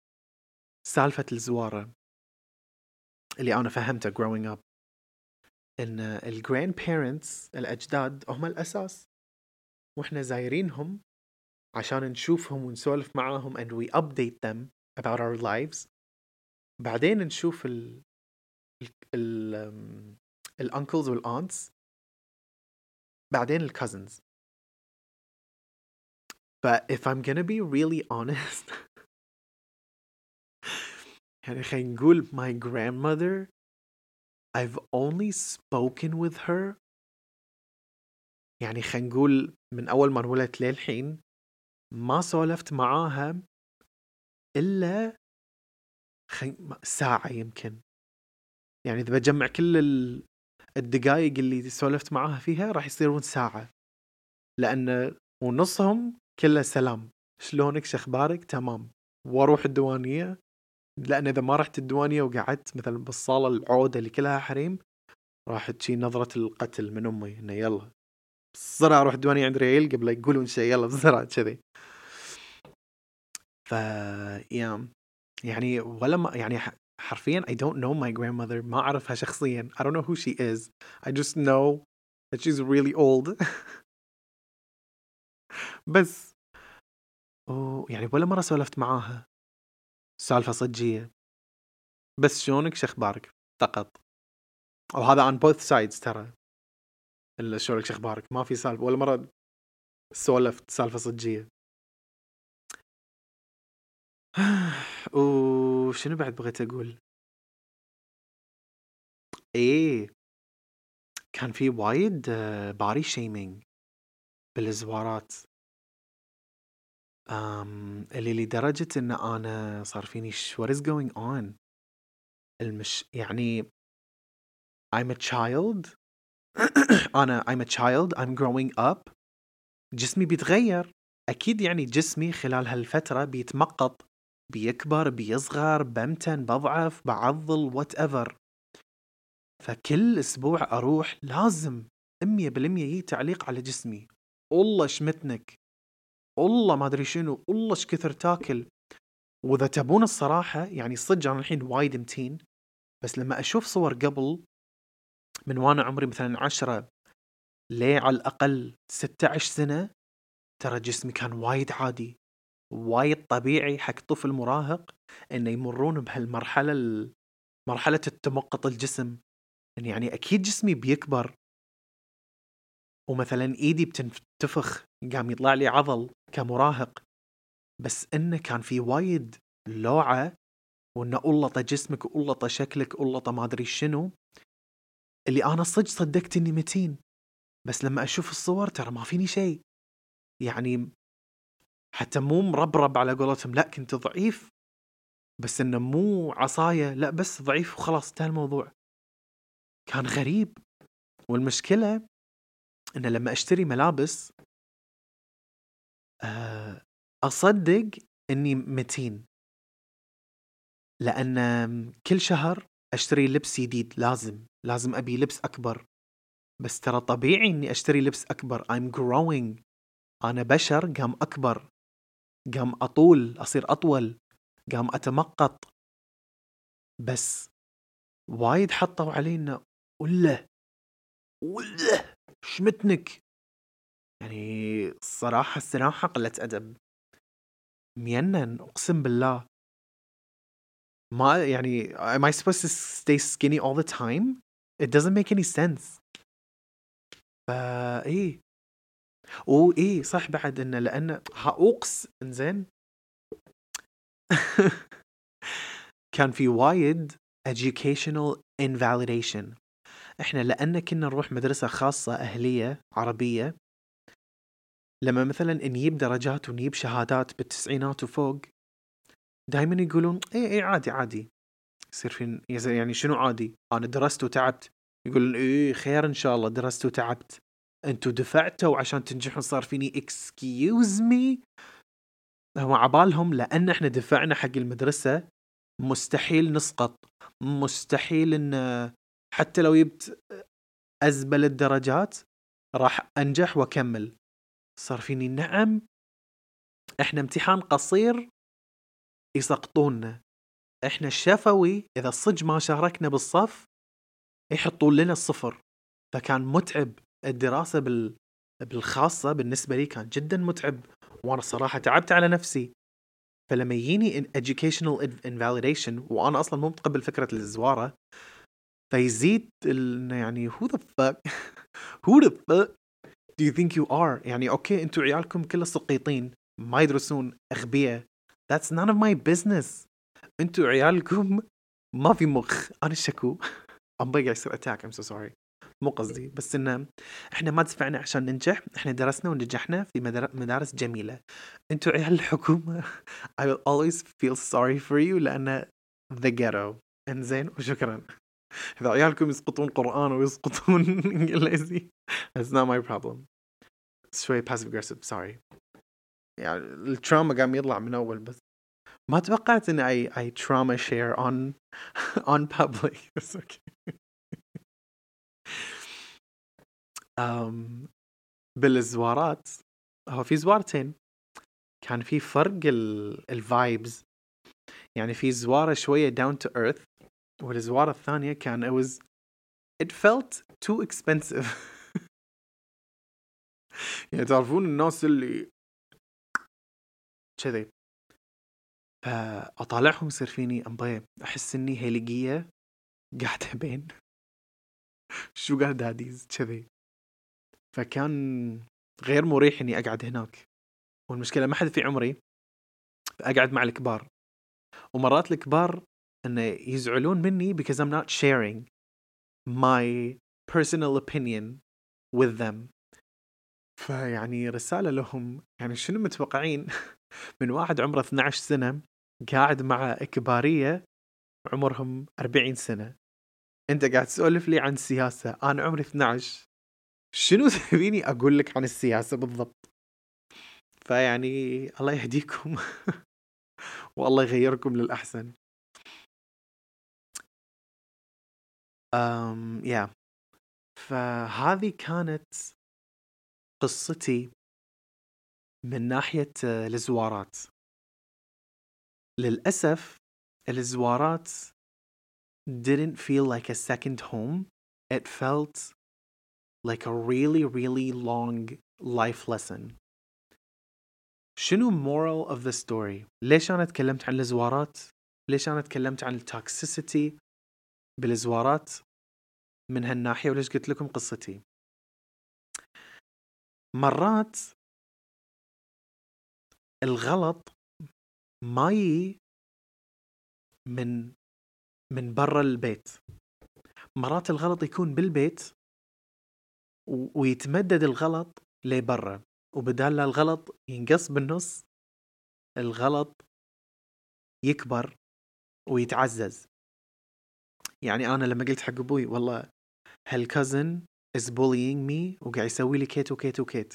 سالفة الزوارة اللي أنا فهمته growing up إن ال grandparents الأجداد هم الأساس. وإحنا زايرينهم عشان نشوفهم ونسولف معاهم and we update them about our lives. بعدين نشوف ال ال ال uncles وال aunts بعدين الكازنز ف if I'm gonna be really honest (laughs) يعني خلينا نقول my grandmother I've only spoken with her. يعني خلينا نقول من أول ما انولدت للحين ما سولفت معاها إلا خي... ساعة يمكن. يعني إذا بجمع كل الدقائق اللي سولفت معاها فيها راح يصيرون ساعة. لأن ونصهم كله سلام. شلونك؟ شخبارك؟ تمام. وأروح الديوانية. لأن إذا ما رحت الديوانية وقعدت مثلا بالصالة العودة اللي كلها حريم راح تجي نظرة القتل من أمي إنه يلا بسرعة أروح الديوانية عند ريال قبل يقولون شيء يلا بسرعة كذي. ف يعني ولا ما يعني حرفيا I don't know my grandmother ما أعرفها شخصيا. I don't know who she is. I just know that she's really old. (laughs) بس. أوه يعني ولا مرة سولفت معاها. سالفة صجية. بس شلونك شخبارك فقط. وهذا on both sides ترى. شلونك شخبارك ما في سالفة. ولا مرة سولفت سالفة صجية. (sighs) وشنو بعد بغيت أقول؟ إيه كان في وايد body shaming بالزوارات. آمم، اللي لدرجة إن أنا صار فيني what is going on المش يعني I'm a child. (clears throat) أنا I'm a child. I'm growing up. جسمي بيتغير. أكيد يعني جسمي خلال هالفترة بيتمغّط. بيكبر بيصغر بمتن بضعف بعضل whatever فكل أسبوع أروح لازم 100% يجي تعليق على جسمي. والله شمتنك. والله ما أدري شنو. والله إيش كثر تاكل. وإذا تبون الصراحة يعني صدق أنا الحين وايد متين. بس لما أشوف صور قبل من وأنا عمري مثلا عشرة ليه على الأقل 16 سنة ترى جسمي كان وايد عادي. وايد طبيعي حق طفل مراهق إنه يمرون بهالمرحلة مرحلة التمقط الجسم. يعني أكيد جسمي بيكبر. ومثلا إيدي بتنتفخ قام يطلع لي عضل كمراهق. بس إنه كان في وايد لوعة وإنه قلطه جسمك وقلطه شكلك قلطه ما أدري شنو اللي أنا صدق صدقت إني متين. بس لما أشوف الصور ترى ما فيني شيء. يعني حتى مو مربرب على قولتهم لا كنت ضعيف بس إنه مو عصاية لا بس ضعيف وخلاص انتهى الموضوع. كان غريب. والمشكلة إنه لما أشتري ملابس آه، أصدق إني متين. لأن كل شهر أشتري لبس جديد لازم لازم أبي لبس أكبر. بس ترى طبيعي إني أشتري لبس أكبر. I'm growing. أنا بشر قام أكبر. قام أطول أصير أطول قام أتمقط. بس وايد حطوا علي انه وله وله شمتنك؟ يعني الصراحة الصراحة قلة أدب. مينن أقسم بالله. ما يعني am I supposed to stay skinny all the time? It doesn't make any sense. فا إيه. وايه صح بعد انه لأن هاوكس انزين (laughs) كان في وايد educational invalidation. إحنا لأن كنا نروح مدرسة خاصة أهلية عربية لما مثلا نجيب درجات ونجيب شهادات بالتسعينات وفوق دائما يقولون إيه إيه عادي عادي. يصير في يعني شنو عادي؟ أنا درست وتعبت. يقولون إيه خير إن شاء الله درست وتعبت. أنتوا دفعتوا عشان تنجحون صار فيني excuse me هو عبالهم لأن إحنا دفعنا حق المدرسة مستحيل نسقط. مستحيل إن حتى لو جبت أزبل الدرجات راح أنجح وأكمل. صار فيني نعم إحنا امتحان قصير يسقطونا. إحنا الشفوي إذا صج ما شاركنا بالصف يحطون لنا الصفر فكان متعب. الدراسة بال... بالخاصة بالنسبة لي كان جدا متعب وأنا الصراحة تعبت على نفسي. فلما يجيني educational invalidation وأنا أصلا مو متقبل فكرة الزوارة فيزيد انه يعني who the fuck (laughs) who the fuck do you think you are يعني أوكي أنتوا عيالكم كله سقيطين ما يدرسون أغبياء. That's none of my business. أنتوا عيالكم ما في مخ. أنا الشكو I'm قاعد يصير اتاك I'm so sorry. مو قصدي بس إنه إحنا ما دفعنا عشان ننجح إحنا درسنا ونجحنا في مدارس جميلة. أنتوا عيال الحكومة (laughs) I will always feel sorry for you لأن the ghetto. إنزين وشكرا. إذا عيالكم يسقطون قرآن ويسقطون (laughs) إنجليزي it's not my problem. شوي passive aggressive sorry. يعني التراما قام يطلع من أول بس ما توقعت إن I, I trauma share on (laughs) on public. Okay. um, بالزوارات هو في زوارتين. كان في فرق الفايبز يعني في زوارة شوية down to earth والزوارة الثانية كان it was it felt too expensive. (laughs) يعني تعرفون الناس اللي كذي. فأطالعهم يصير فيني أمبي أحس إني هيليقية قاعدة بين. (laughs) شوغر داديز كذي. فكان غير مريح إني أقعد هناك. والمشكلة ما حد في عمري اقعد مع الكبار. ومرات الكبار إنه يزعلون مني because I'm not sharing my personal opinion with them. فيعني رسالة لهم يعني شنو متوقعين؟ (laughs) من واحد عمره 12 سنة قاعد مع كبارية عمرهم 40 سنة. انت قاعد تسولف لي عن السياسة. أنا عمري 12 شنو (laughs) تبيني أقول لك عن السياسة بالضبط؟ فيعني الله يهديكم. (laughs) والله يغيركم للأحسن. أم يا. فهذه كانت قصتي من ناحية الزوارات. للأسف الزوارات didn't feel like a second home. It felt like a really, really long life lesson. شنو moral of the story؟ ليش أنا تكلمت عن الزوارات؟ ليش أنا تكلمت عن التوكسيسيتي بالزوارات من هالناحية وليش قلت لكم قصتي؟ مرات الغلط ما يجي من من برا البيت. مرات الغلط يكون بالبيت ويتمدد الغلط لبرا وبدال لا الغلط ينقص بالنص الغلط يكبر ويتعزز. يعني أنا لما قلت حق أبوي والله هالكازن is bullying me وقاعد يسوي لي كيت وكيت وكيت.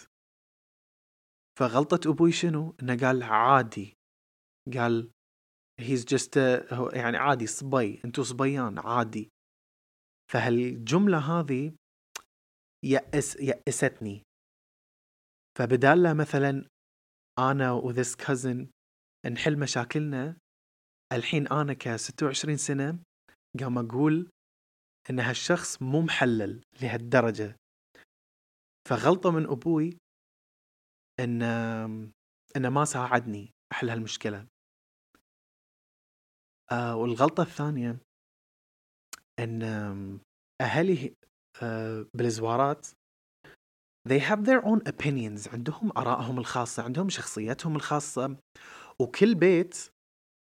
فغلطة أبوي شنو؟ إنه قال عادي. قال just a, يعني عادي صبي. انتو صبيان عادي. فهالجملة هذه يأس يأستني. فبدال لا مثلا أنا وذس كازن نحل مشاكلنا الحين أنا ك 26 سنة قام أقول إن هالشخص مو محلل لهالدرجة. فغلطة من أبوي إن انه ما ساعدني أحل هالمشكلة. آه والغلطة الثانية إن أهلي آه بالزوارات they have their own opinions. عندهم آرائهم الخاصة عندهم شخصيتهم الخاصة. وكل بيت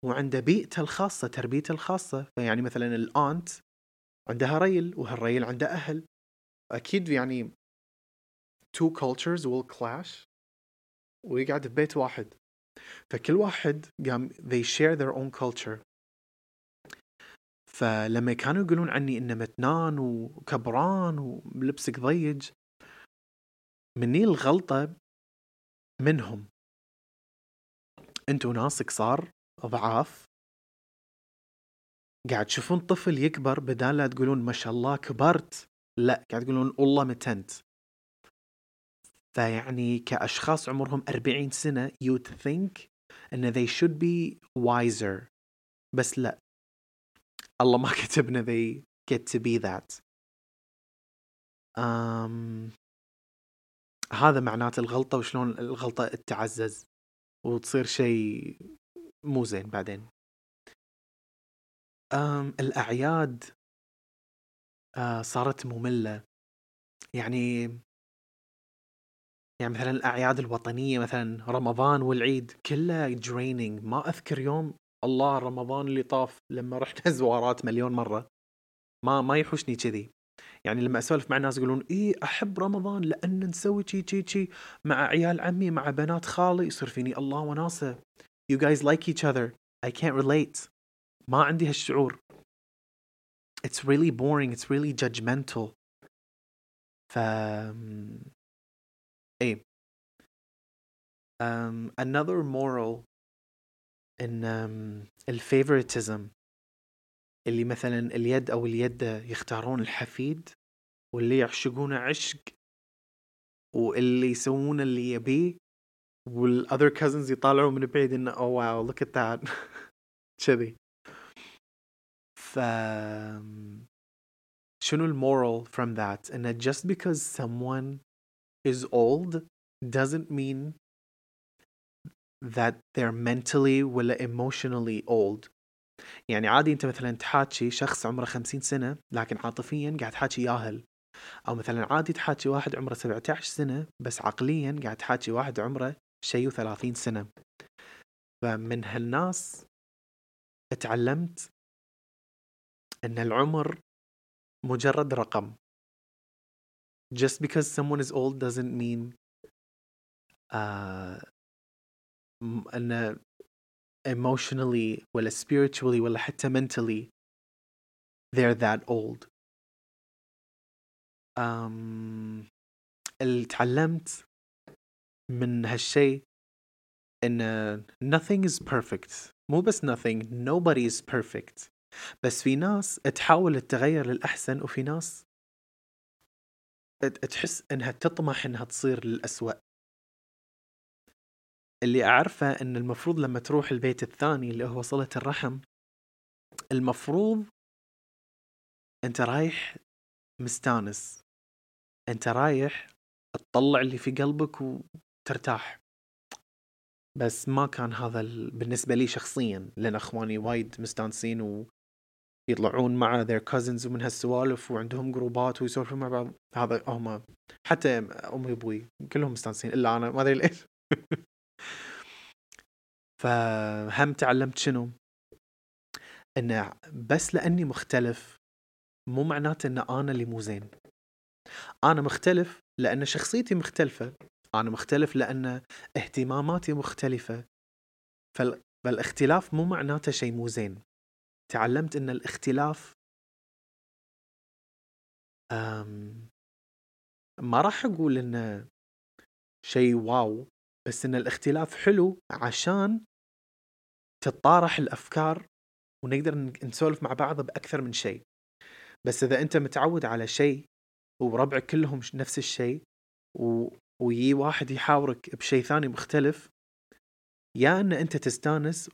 وعنده بيئته الخاصة تربيته الخاصة. فيعني مثلا الأنت عندها ريل وهالريل عنده أهل. أكيد يعني two cultures will clash. ويقعد في بيت واحد. فكل واحد قام they share their own culture. فلما كانوا يقولون عني إنه متنان وكبران ولبسك ضيج مني الغلطة منهم. أنتوا ناس قصار ضعاف. قاعد تشوفون طفل يكبر بدال لا تقولون ما شاء الله كبرت. لا قاعد تقولون والله متنت. فيعني كأشخاص عمرهم 40 سنة you think إن they should be wiser. بس لا. الله ما كتبنا they get to be that. um, هذا معناته الغلطة وشلون الغلطة تتعزز وتصير شيء مو زين بعدين. أم الأعياد آه صارت مملة. يعني يعني مثلا الأعياد الوطنية مثلا رمضان والعيد كلها draining. ما أذكر يوم الله رمضان اللي طاف لما رحنا (laughs) زوارات مليون مرة. ما ما يحوشني كذي. يعني لما أسولف مع الناس يقولون اي أحب رمضان لأن نسوي شي شي شي. مع عيال عمي مع بنات خالي يصير فيني الله وناسة. You guys like each other. I can't relate. ما عندي هالشعور. It's really boring. It's really judgmental. ف إيه. um, another moral in um, ال favoritism اللي مثلا اليد أو اليد يختارون الحفيد واللي يعشقونه عشق واللي يسوون اللي يبيه وال other cousins يطالعون من بعيد إنه oh wow look at that كذي. ف شنو المورال from that إنه just because someone is old doesn't mean that they're mentally ولا emotionally old. يعني عادي أنت مثلا تحاكي شخص عمره خمسين سنة لكن عاطفيا قاعد تحاكي ياهل. أو مثلا عادي تحاكي واحد عمره 17 سنة بس عقليا قاعد تحاكي واحد عمره شيء وثلاثين سنة. فمن هالناس اتعلمت إن العمر مجرد رقم. Just because someone is old doesn't mean uh, أن emotionally ولا spiritually ولا حتى mentally they're that old. um, اللي تعلمت من هالشيء إن nothing is perfect. مو بس nothing nobody is perfect. بس في ناس تحاول تغير للأحسن وفي ناس تحس إنها تطمح إنها تصير للأسوأ. اللي أعرفه أن المفروض لما تروح البيت الثاني اللي هو صلة الرحم المفروض أنت رايح مستانس. أنت رايح تطلع اللي في قلبك وترتاح. بس ما كان هذا بالنسبة لي شخصيا لأن أخواني وايد مستانسين و... يطلعون مع their cousins ومن هالسوالف وعندهم جروبات ويسولفون مع بعض. هذا هم حتى أمي وأبوي كلهم مستانسين. إلا أنا ما أدري ليش. (laughs) فهم تعلمت شنو؟ انه بس لأني مختلف مو معناته إن أنا اللي مو زين. أنا مختلف لأن شخصيتي مختلفة. أنا مختلف لأن اهتماماتي مختلفة. فالاختلاف مو معناته شيء مو زين. تعلمت إن الاختلاف ما راح أقول إنه شيء واو. بس إن الاختلاف حلو عشان تتطارح الأفكار ونقدر نسولف مع بعض بأكثر من شيء. بس إذا أنت متعود على شيء وربعك كلهم نفس الشيء و... ويجي واحد يحاورك بشيء ثاني مختلف يا إن أنت تستانس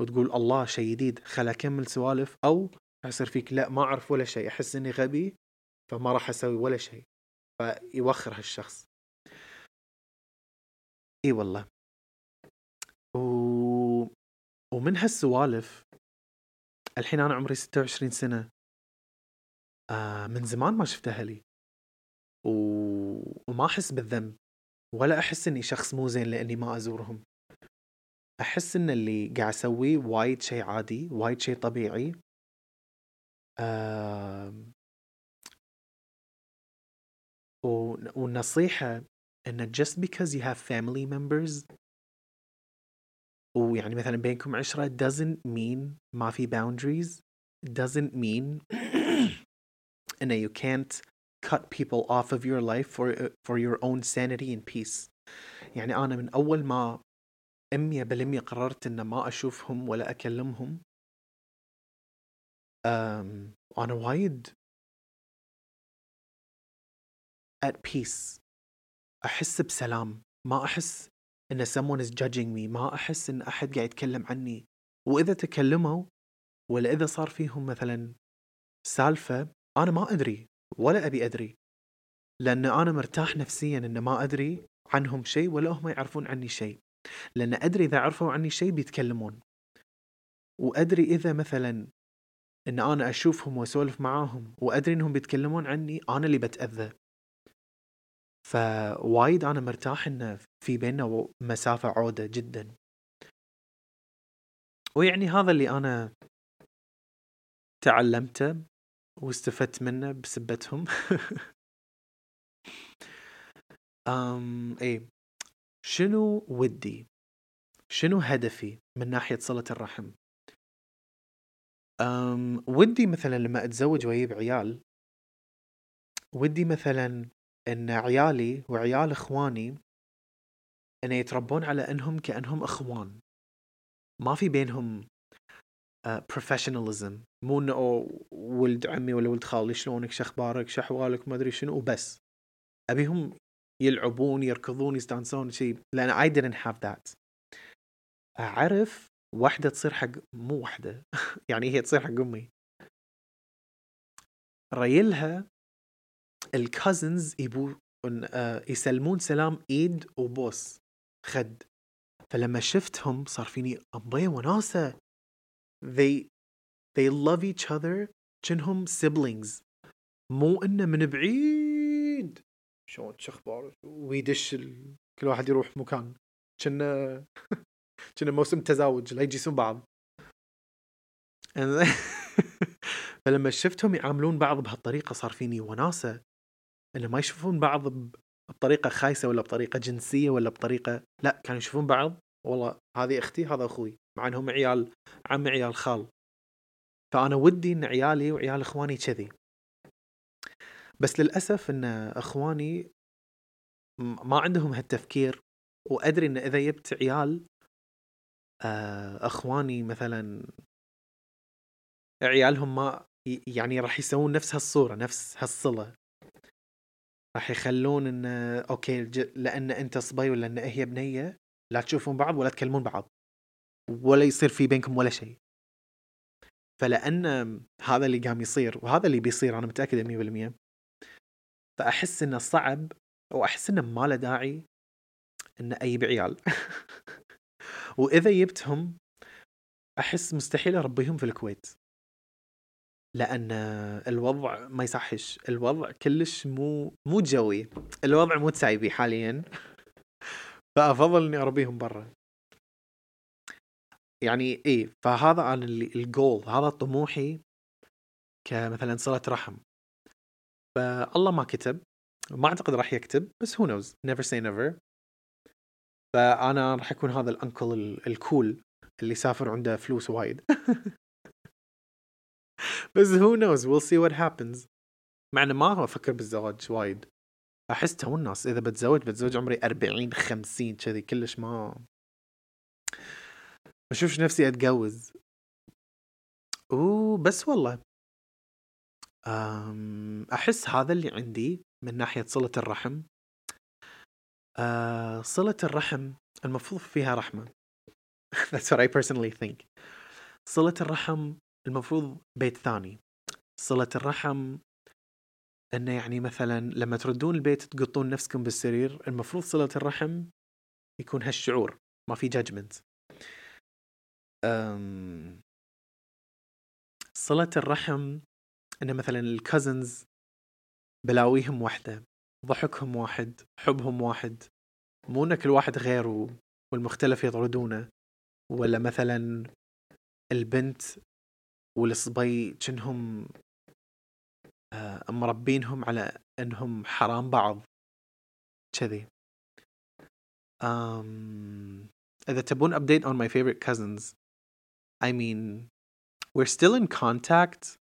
وتقول الله شيء جديد خل أكمل سوالف أو يصير فيك لا ما أعرف ولا شيء أحس إني غبي فما راح أسوي ولا شيء. فيوخر هالشخص. إي والله. و... ومن هالسوالف الحين أنا عمري 26 سنة. آه من زمان ما شفت أهلي و... وما أحس بالذنب ولا أحس إني شخص مو زين لإني ما أزورهم. أحس إن اللي قاعد أسويه وايد شيء عادي وايد شيء طبيعي. آه... والنصيحة ان just because you have family members ويعني مثلا بينكم عشرة doesn't mean ما في boundaries doesn't mean (clears throat) انه you can't cut people off of your life for for your own sanity and peace يعني انا من اول ما 100% قررت ان ما اشوفهم ولا اكلمهم أم انا وايد at peace أحس بسلام. ما أحس إن someone is judging me. ما أحس إن أحد قاعد يتكلم عني. وإذا تكلموا ولا إذا صار فيهم مثلا سالفة أنا ما أدري. ولا أبي أدري. لأن أنا مرتاح نفسيا إن ما أدري عنهم شيء ولا هم يعرفون عني شيء. لأن أدري إذا عرفوا عني شيء بيتكلمون. وأدري إذا مثلا إن أنا أشوفهم وأسولف معاهم وأدري إنهم بيتكلمون عني أنا اللي بتأذى. فوايد أنا مرتاح ان في بيننا مسافة عودة جدا. ويعني هذا اللي أنا تعلمته واستفدت منه بسبتهم. (laughs) أم إيه. شنو ودي؟ شنو هدفي من ناحية صلة الرحم؟ أم ودي مثلا لما أتزوج وأجيب عيال ودي مثلا إن عيالي وعيال إخواني ان يتربون على إنهم كأنهم إخوان. ما في بينهم بروفيشناليزم uh, مو إنه ولد عمي ولا ولد خالي شلونك؟ شو أخبارك؟ شو أحوالك؟ ما أدري شنو. وبس. أبيهم يلعبون يركضون يستانسون شيء لأن I didn't have that. أعرف واحدة تصير حق مو واحدة (laughs) يعني هي تصير حق أمي. ريلها الكازنز يبو آه، يسلمون سلام إيد وبوس خد. فلما شفتهم صار فيني امبي وناسة. They they love each other. كأنهم siblings. مو انه من بعيد. شلون شو أخبارك ويدش ال... كل واحد يروح مكان. كنا كنا موسم تزاوج لا يجيسون بعض. (laughs) فلما شفتهم يعاملون بعض بهالطريقة صار فيني وناسة. انه ما يشوفون بعض بطريقة خايسة ولا بطريقة جنسية ولا بطريقة لا كانوا يشوفون بعض. والله هذه أختي هذا أخوي مع إنهم عيال عم عيال خال. فأنا ودي إن عيالي وعيال إخواني كذي. بس للأسف إن إخواني ما عندهم هالتفكير. وأدري إن إذا جبت عيال آه، إخواني مثلا عيالهم ما يعني راح يسوون نفس هالصورة نفس هالصلة. راح يخلون إن أوكي لأن أنت صبي ولا إن هي بنية لا تشوفون بعض ولا تكلمون بعض ولا يصير في بينكم ولا شيء. فلأن هذا اللي قام يصير وهذا اللي بيصير أنا متأكد 100% فأحس إنه صعب وأحس إنه ما له داعي إن أجيب عيال (laughs) وإذا جبتهم أحس مستحيل أربيهم في الكويت. لأن الوضع ما يصحش. الوضع كلش مو مو جوي. الوضع مو تسايبي حاليا. (laughs) فأفضل إني أربيهم برا. يعني إيه فهذا أنا الجول هذا طموحي كمثلا صلة رحم. فالله ما كتب. ما أعتقد راح يكتب بس who knows never say never فأنا راح اكون هذا ال uncle ال cool اللي سافر عنده فلوس وايد. (laughs) بس who knows we'll see what happens مع إنه ما أفكر بالزواج وايد. أحس تو الناس إذا بتزوج بتزوج عمري 40 50 كذي كلش ما بشوفش نفسي أتجوز. وبس والله. أحس هذا اللي عندي من ناحية صلة الرحم. أه صلة الرحم المفروض فيها رحمة. (laughs) That's what I personally think. صلة الرحم المفروض بيت ثاني. صلة الرحم انه يعني مثلا لما تردون البيت تقطون نفسكم بالسرير المفروض صلة الرحم يكون هالشعور ما في جادجمنت صلة الرحم إن مثلا الكازنز بلاويهم واحدة ضحكهم واحد حبهم واحد مو إن كل واحد غير والمختلف يطردونه ولا مثلا البنت والصبي كأنهم آه، مربينهم على أنهم حرام بعض. كذي. um, إذا تبون update on my favorite cousins I mean we're still in contact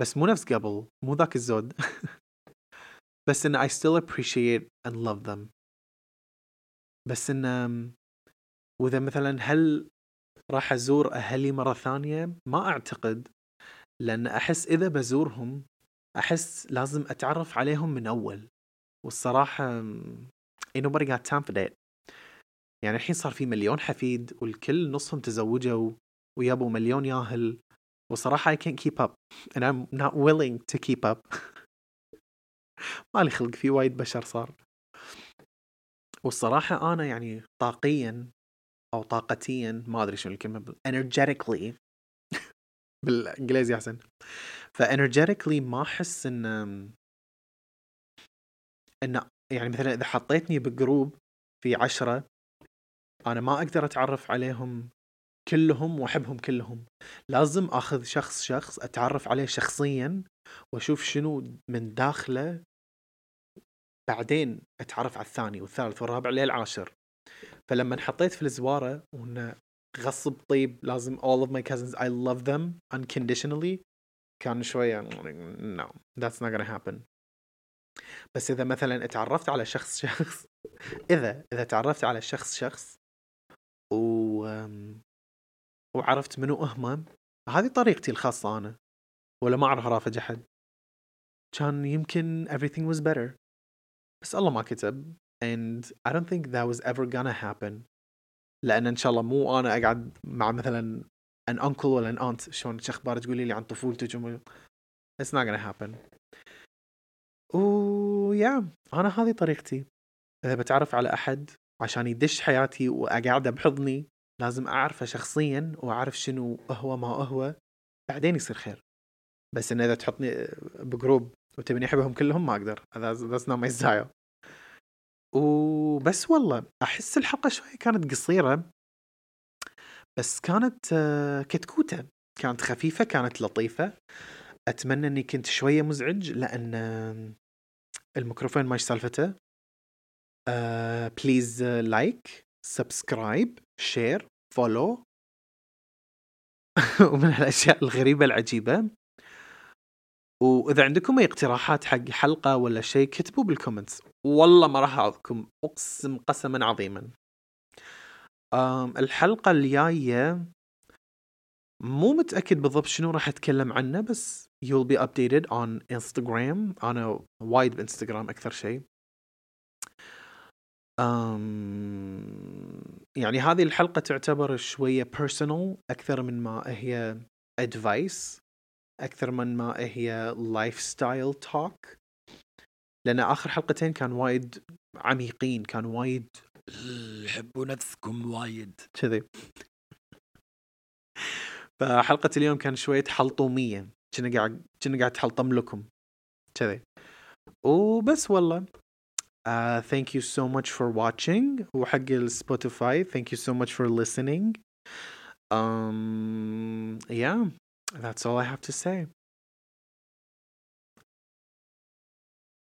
بس مو نفس قبل مو ذاك الزود. (laughs) بس إن I still appreciate and love them. بس إن وإذا مثلا هل راح أزور أهلي مرة ثانية. ما أعتقد لأن أحس إذا بزورهم أحس لازم أتعرف عليهم من أول. والصراحة ain't nobody got time for that. يعني الحين صار في مليون حفيد والكل نصهم تزوجوا ويابوا مليون ياهل. وصراحة I can't keep up and I'm not willing to keep up. (laughs) مالي خلق في وايد بشر صار. والصراحة أنا يعني طاقيا أو طاقتيا ما أدري شنو الكلمة energetically (laughs) بالإنجليزي أحسن. فenergetically ما أحس إن إن يعني مثلا إذا حطيتني بجروب في عشرة أنا ما أقدر أتعرف عليهم كلهم وأحبهم كلهم. لازم أخذ شخص شخص أتعرف عليه شخصيا وأشوف شنو من داخله بعدين أتعرف على الثاني والثالث والرابع للعاشر. فلما حطيت في الزوارة وانه غصب طيب لازم all of my cousins I love them unconditionally كان شوية no that's not gonna happen. بس إذا مثلا اتعرفت على شخص شخص إذا إذا تعرفت على شخص شخص و وعرفت منو هم هذه طريقتي الخاصة أنا. ولا ما أعرف أرافج أحد. كان يمكن everything was better. بس الله ما كتب. And I don't think that was ever gonna happen. لأن إن شاء الله مو أنا أقعد مع مثلا an uncle ولا an aunt. شلون شو أخبارك تقولي لي عن طفولتك it's not gonna happen. ويا أنا هذه طريقتي. إذا بتعرف على أحد عشان يدش حياتي وأقعده بحضني لازم أعرفه شخصيا وأعرف شنو هو ما هو بعدين يصير خير. بس إن إذا تحطني ب group وتبيني أحبهم كلهم ما أقدر. That's not my style. وبس والله أحس الحلقة شوي كانت قصيرة بس كانت آه، كتكوتة. كانت خفيفة كانت لطيفة. أتمنى أني كنت شوية مزعج لأن الميكروفون ما سالفته. please like subscribe share follow ومن الأشياء الغريبة العجيبة. وإذا عندكم أي اقتراحات حق حلقة ولا شيء كتبوا بال comments. والله ما راح اعطيكم أقسم قسما عظيما. الحلقة الجاية مو متأكد بالضبط شنو راح أتكلم عنه بس you'll be updated on Instagram. أنا وايد بإنستغرام أكثر شيء. يعني هذه الحلقة تعتبر شوية personal أكثر من ما هي advice. أكثر من ما هي lifestyle talk. لأن آخر حلقتين كان وايد عميقين كان وايد حبوا نفسكم وايد. كذي. فحلقة اليوم كان شوية حلطومية. كنا قاعد كنا قاعد تحلطم لكم. كذي. وبس والله. Uh, thank you so much for watching. وحق السبوتيفاي thank you so much for listening. Um yeah. That's all I have to say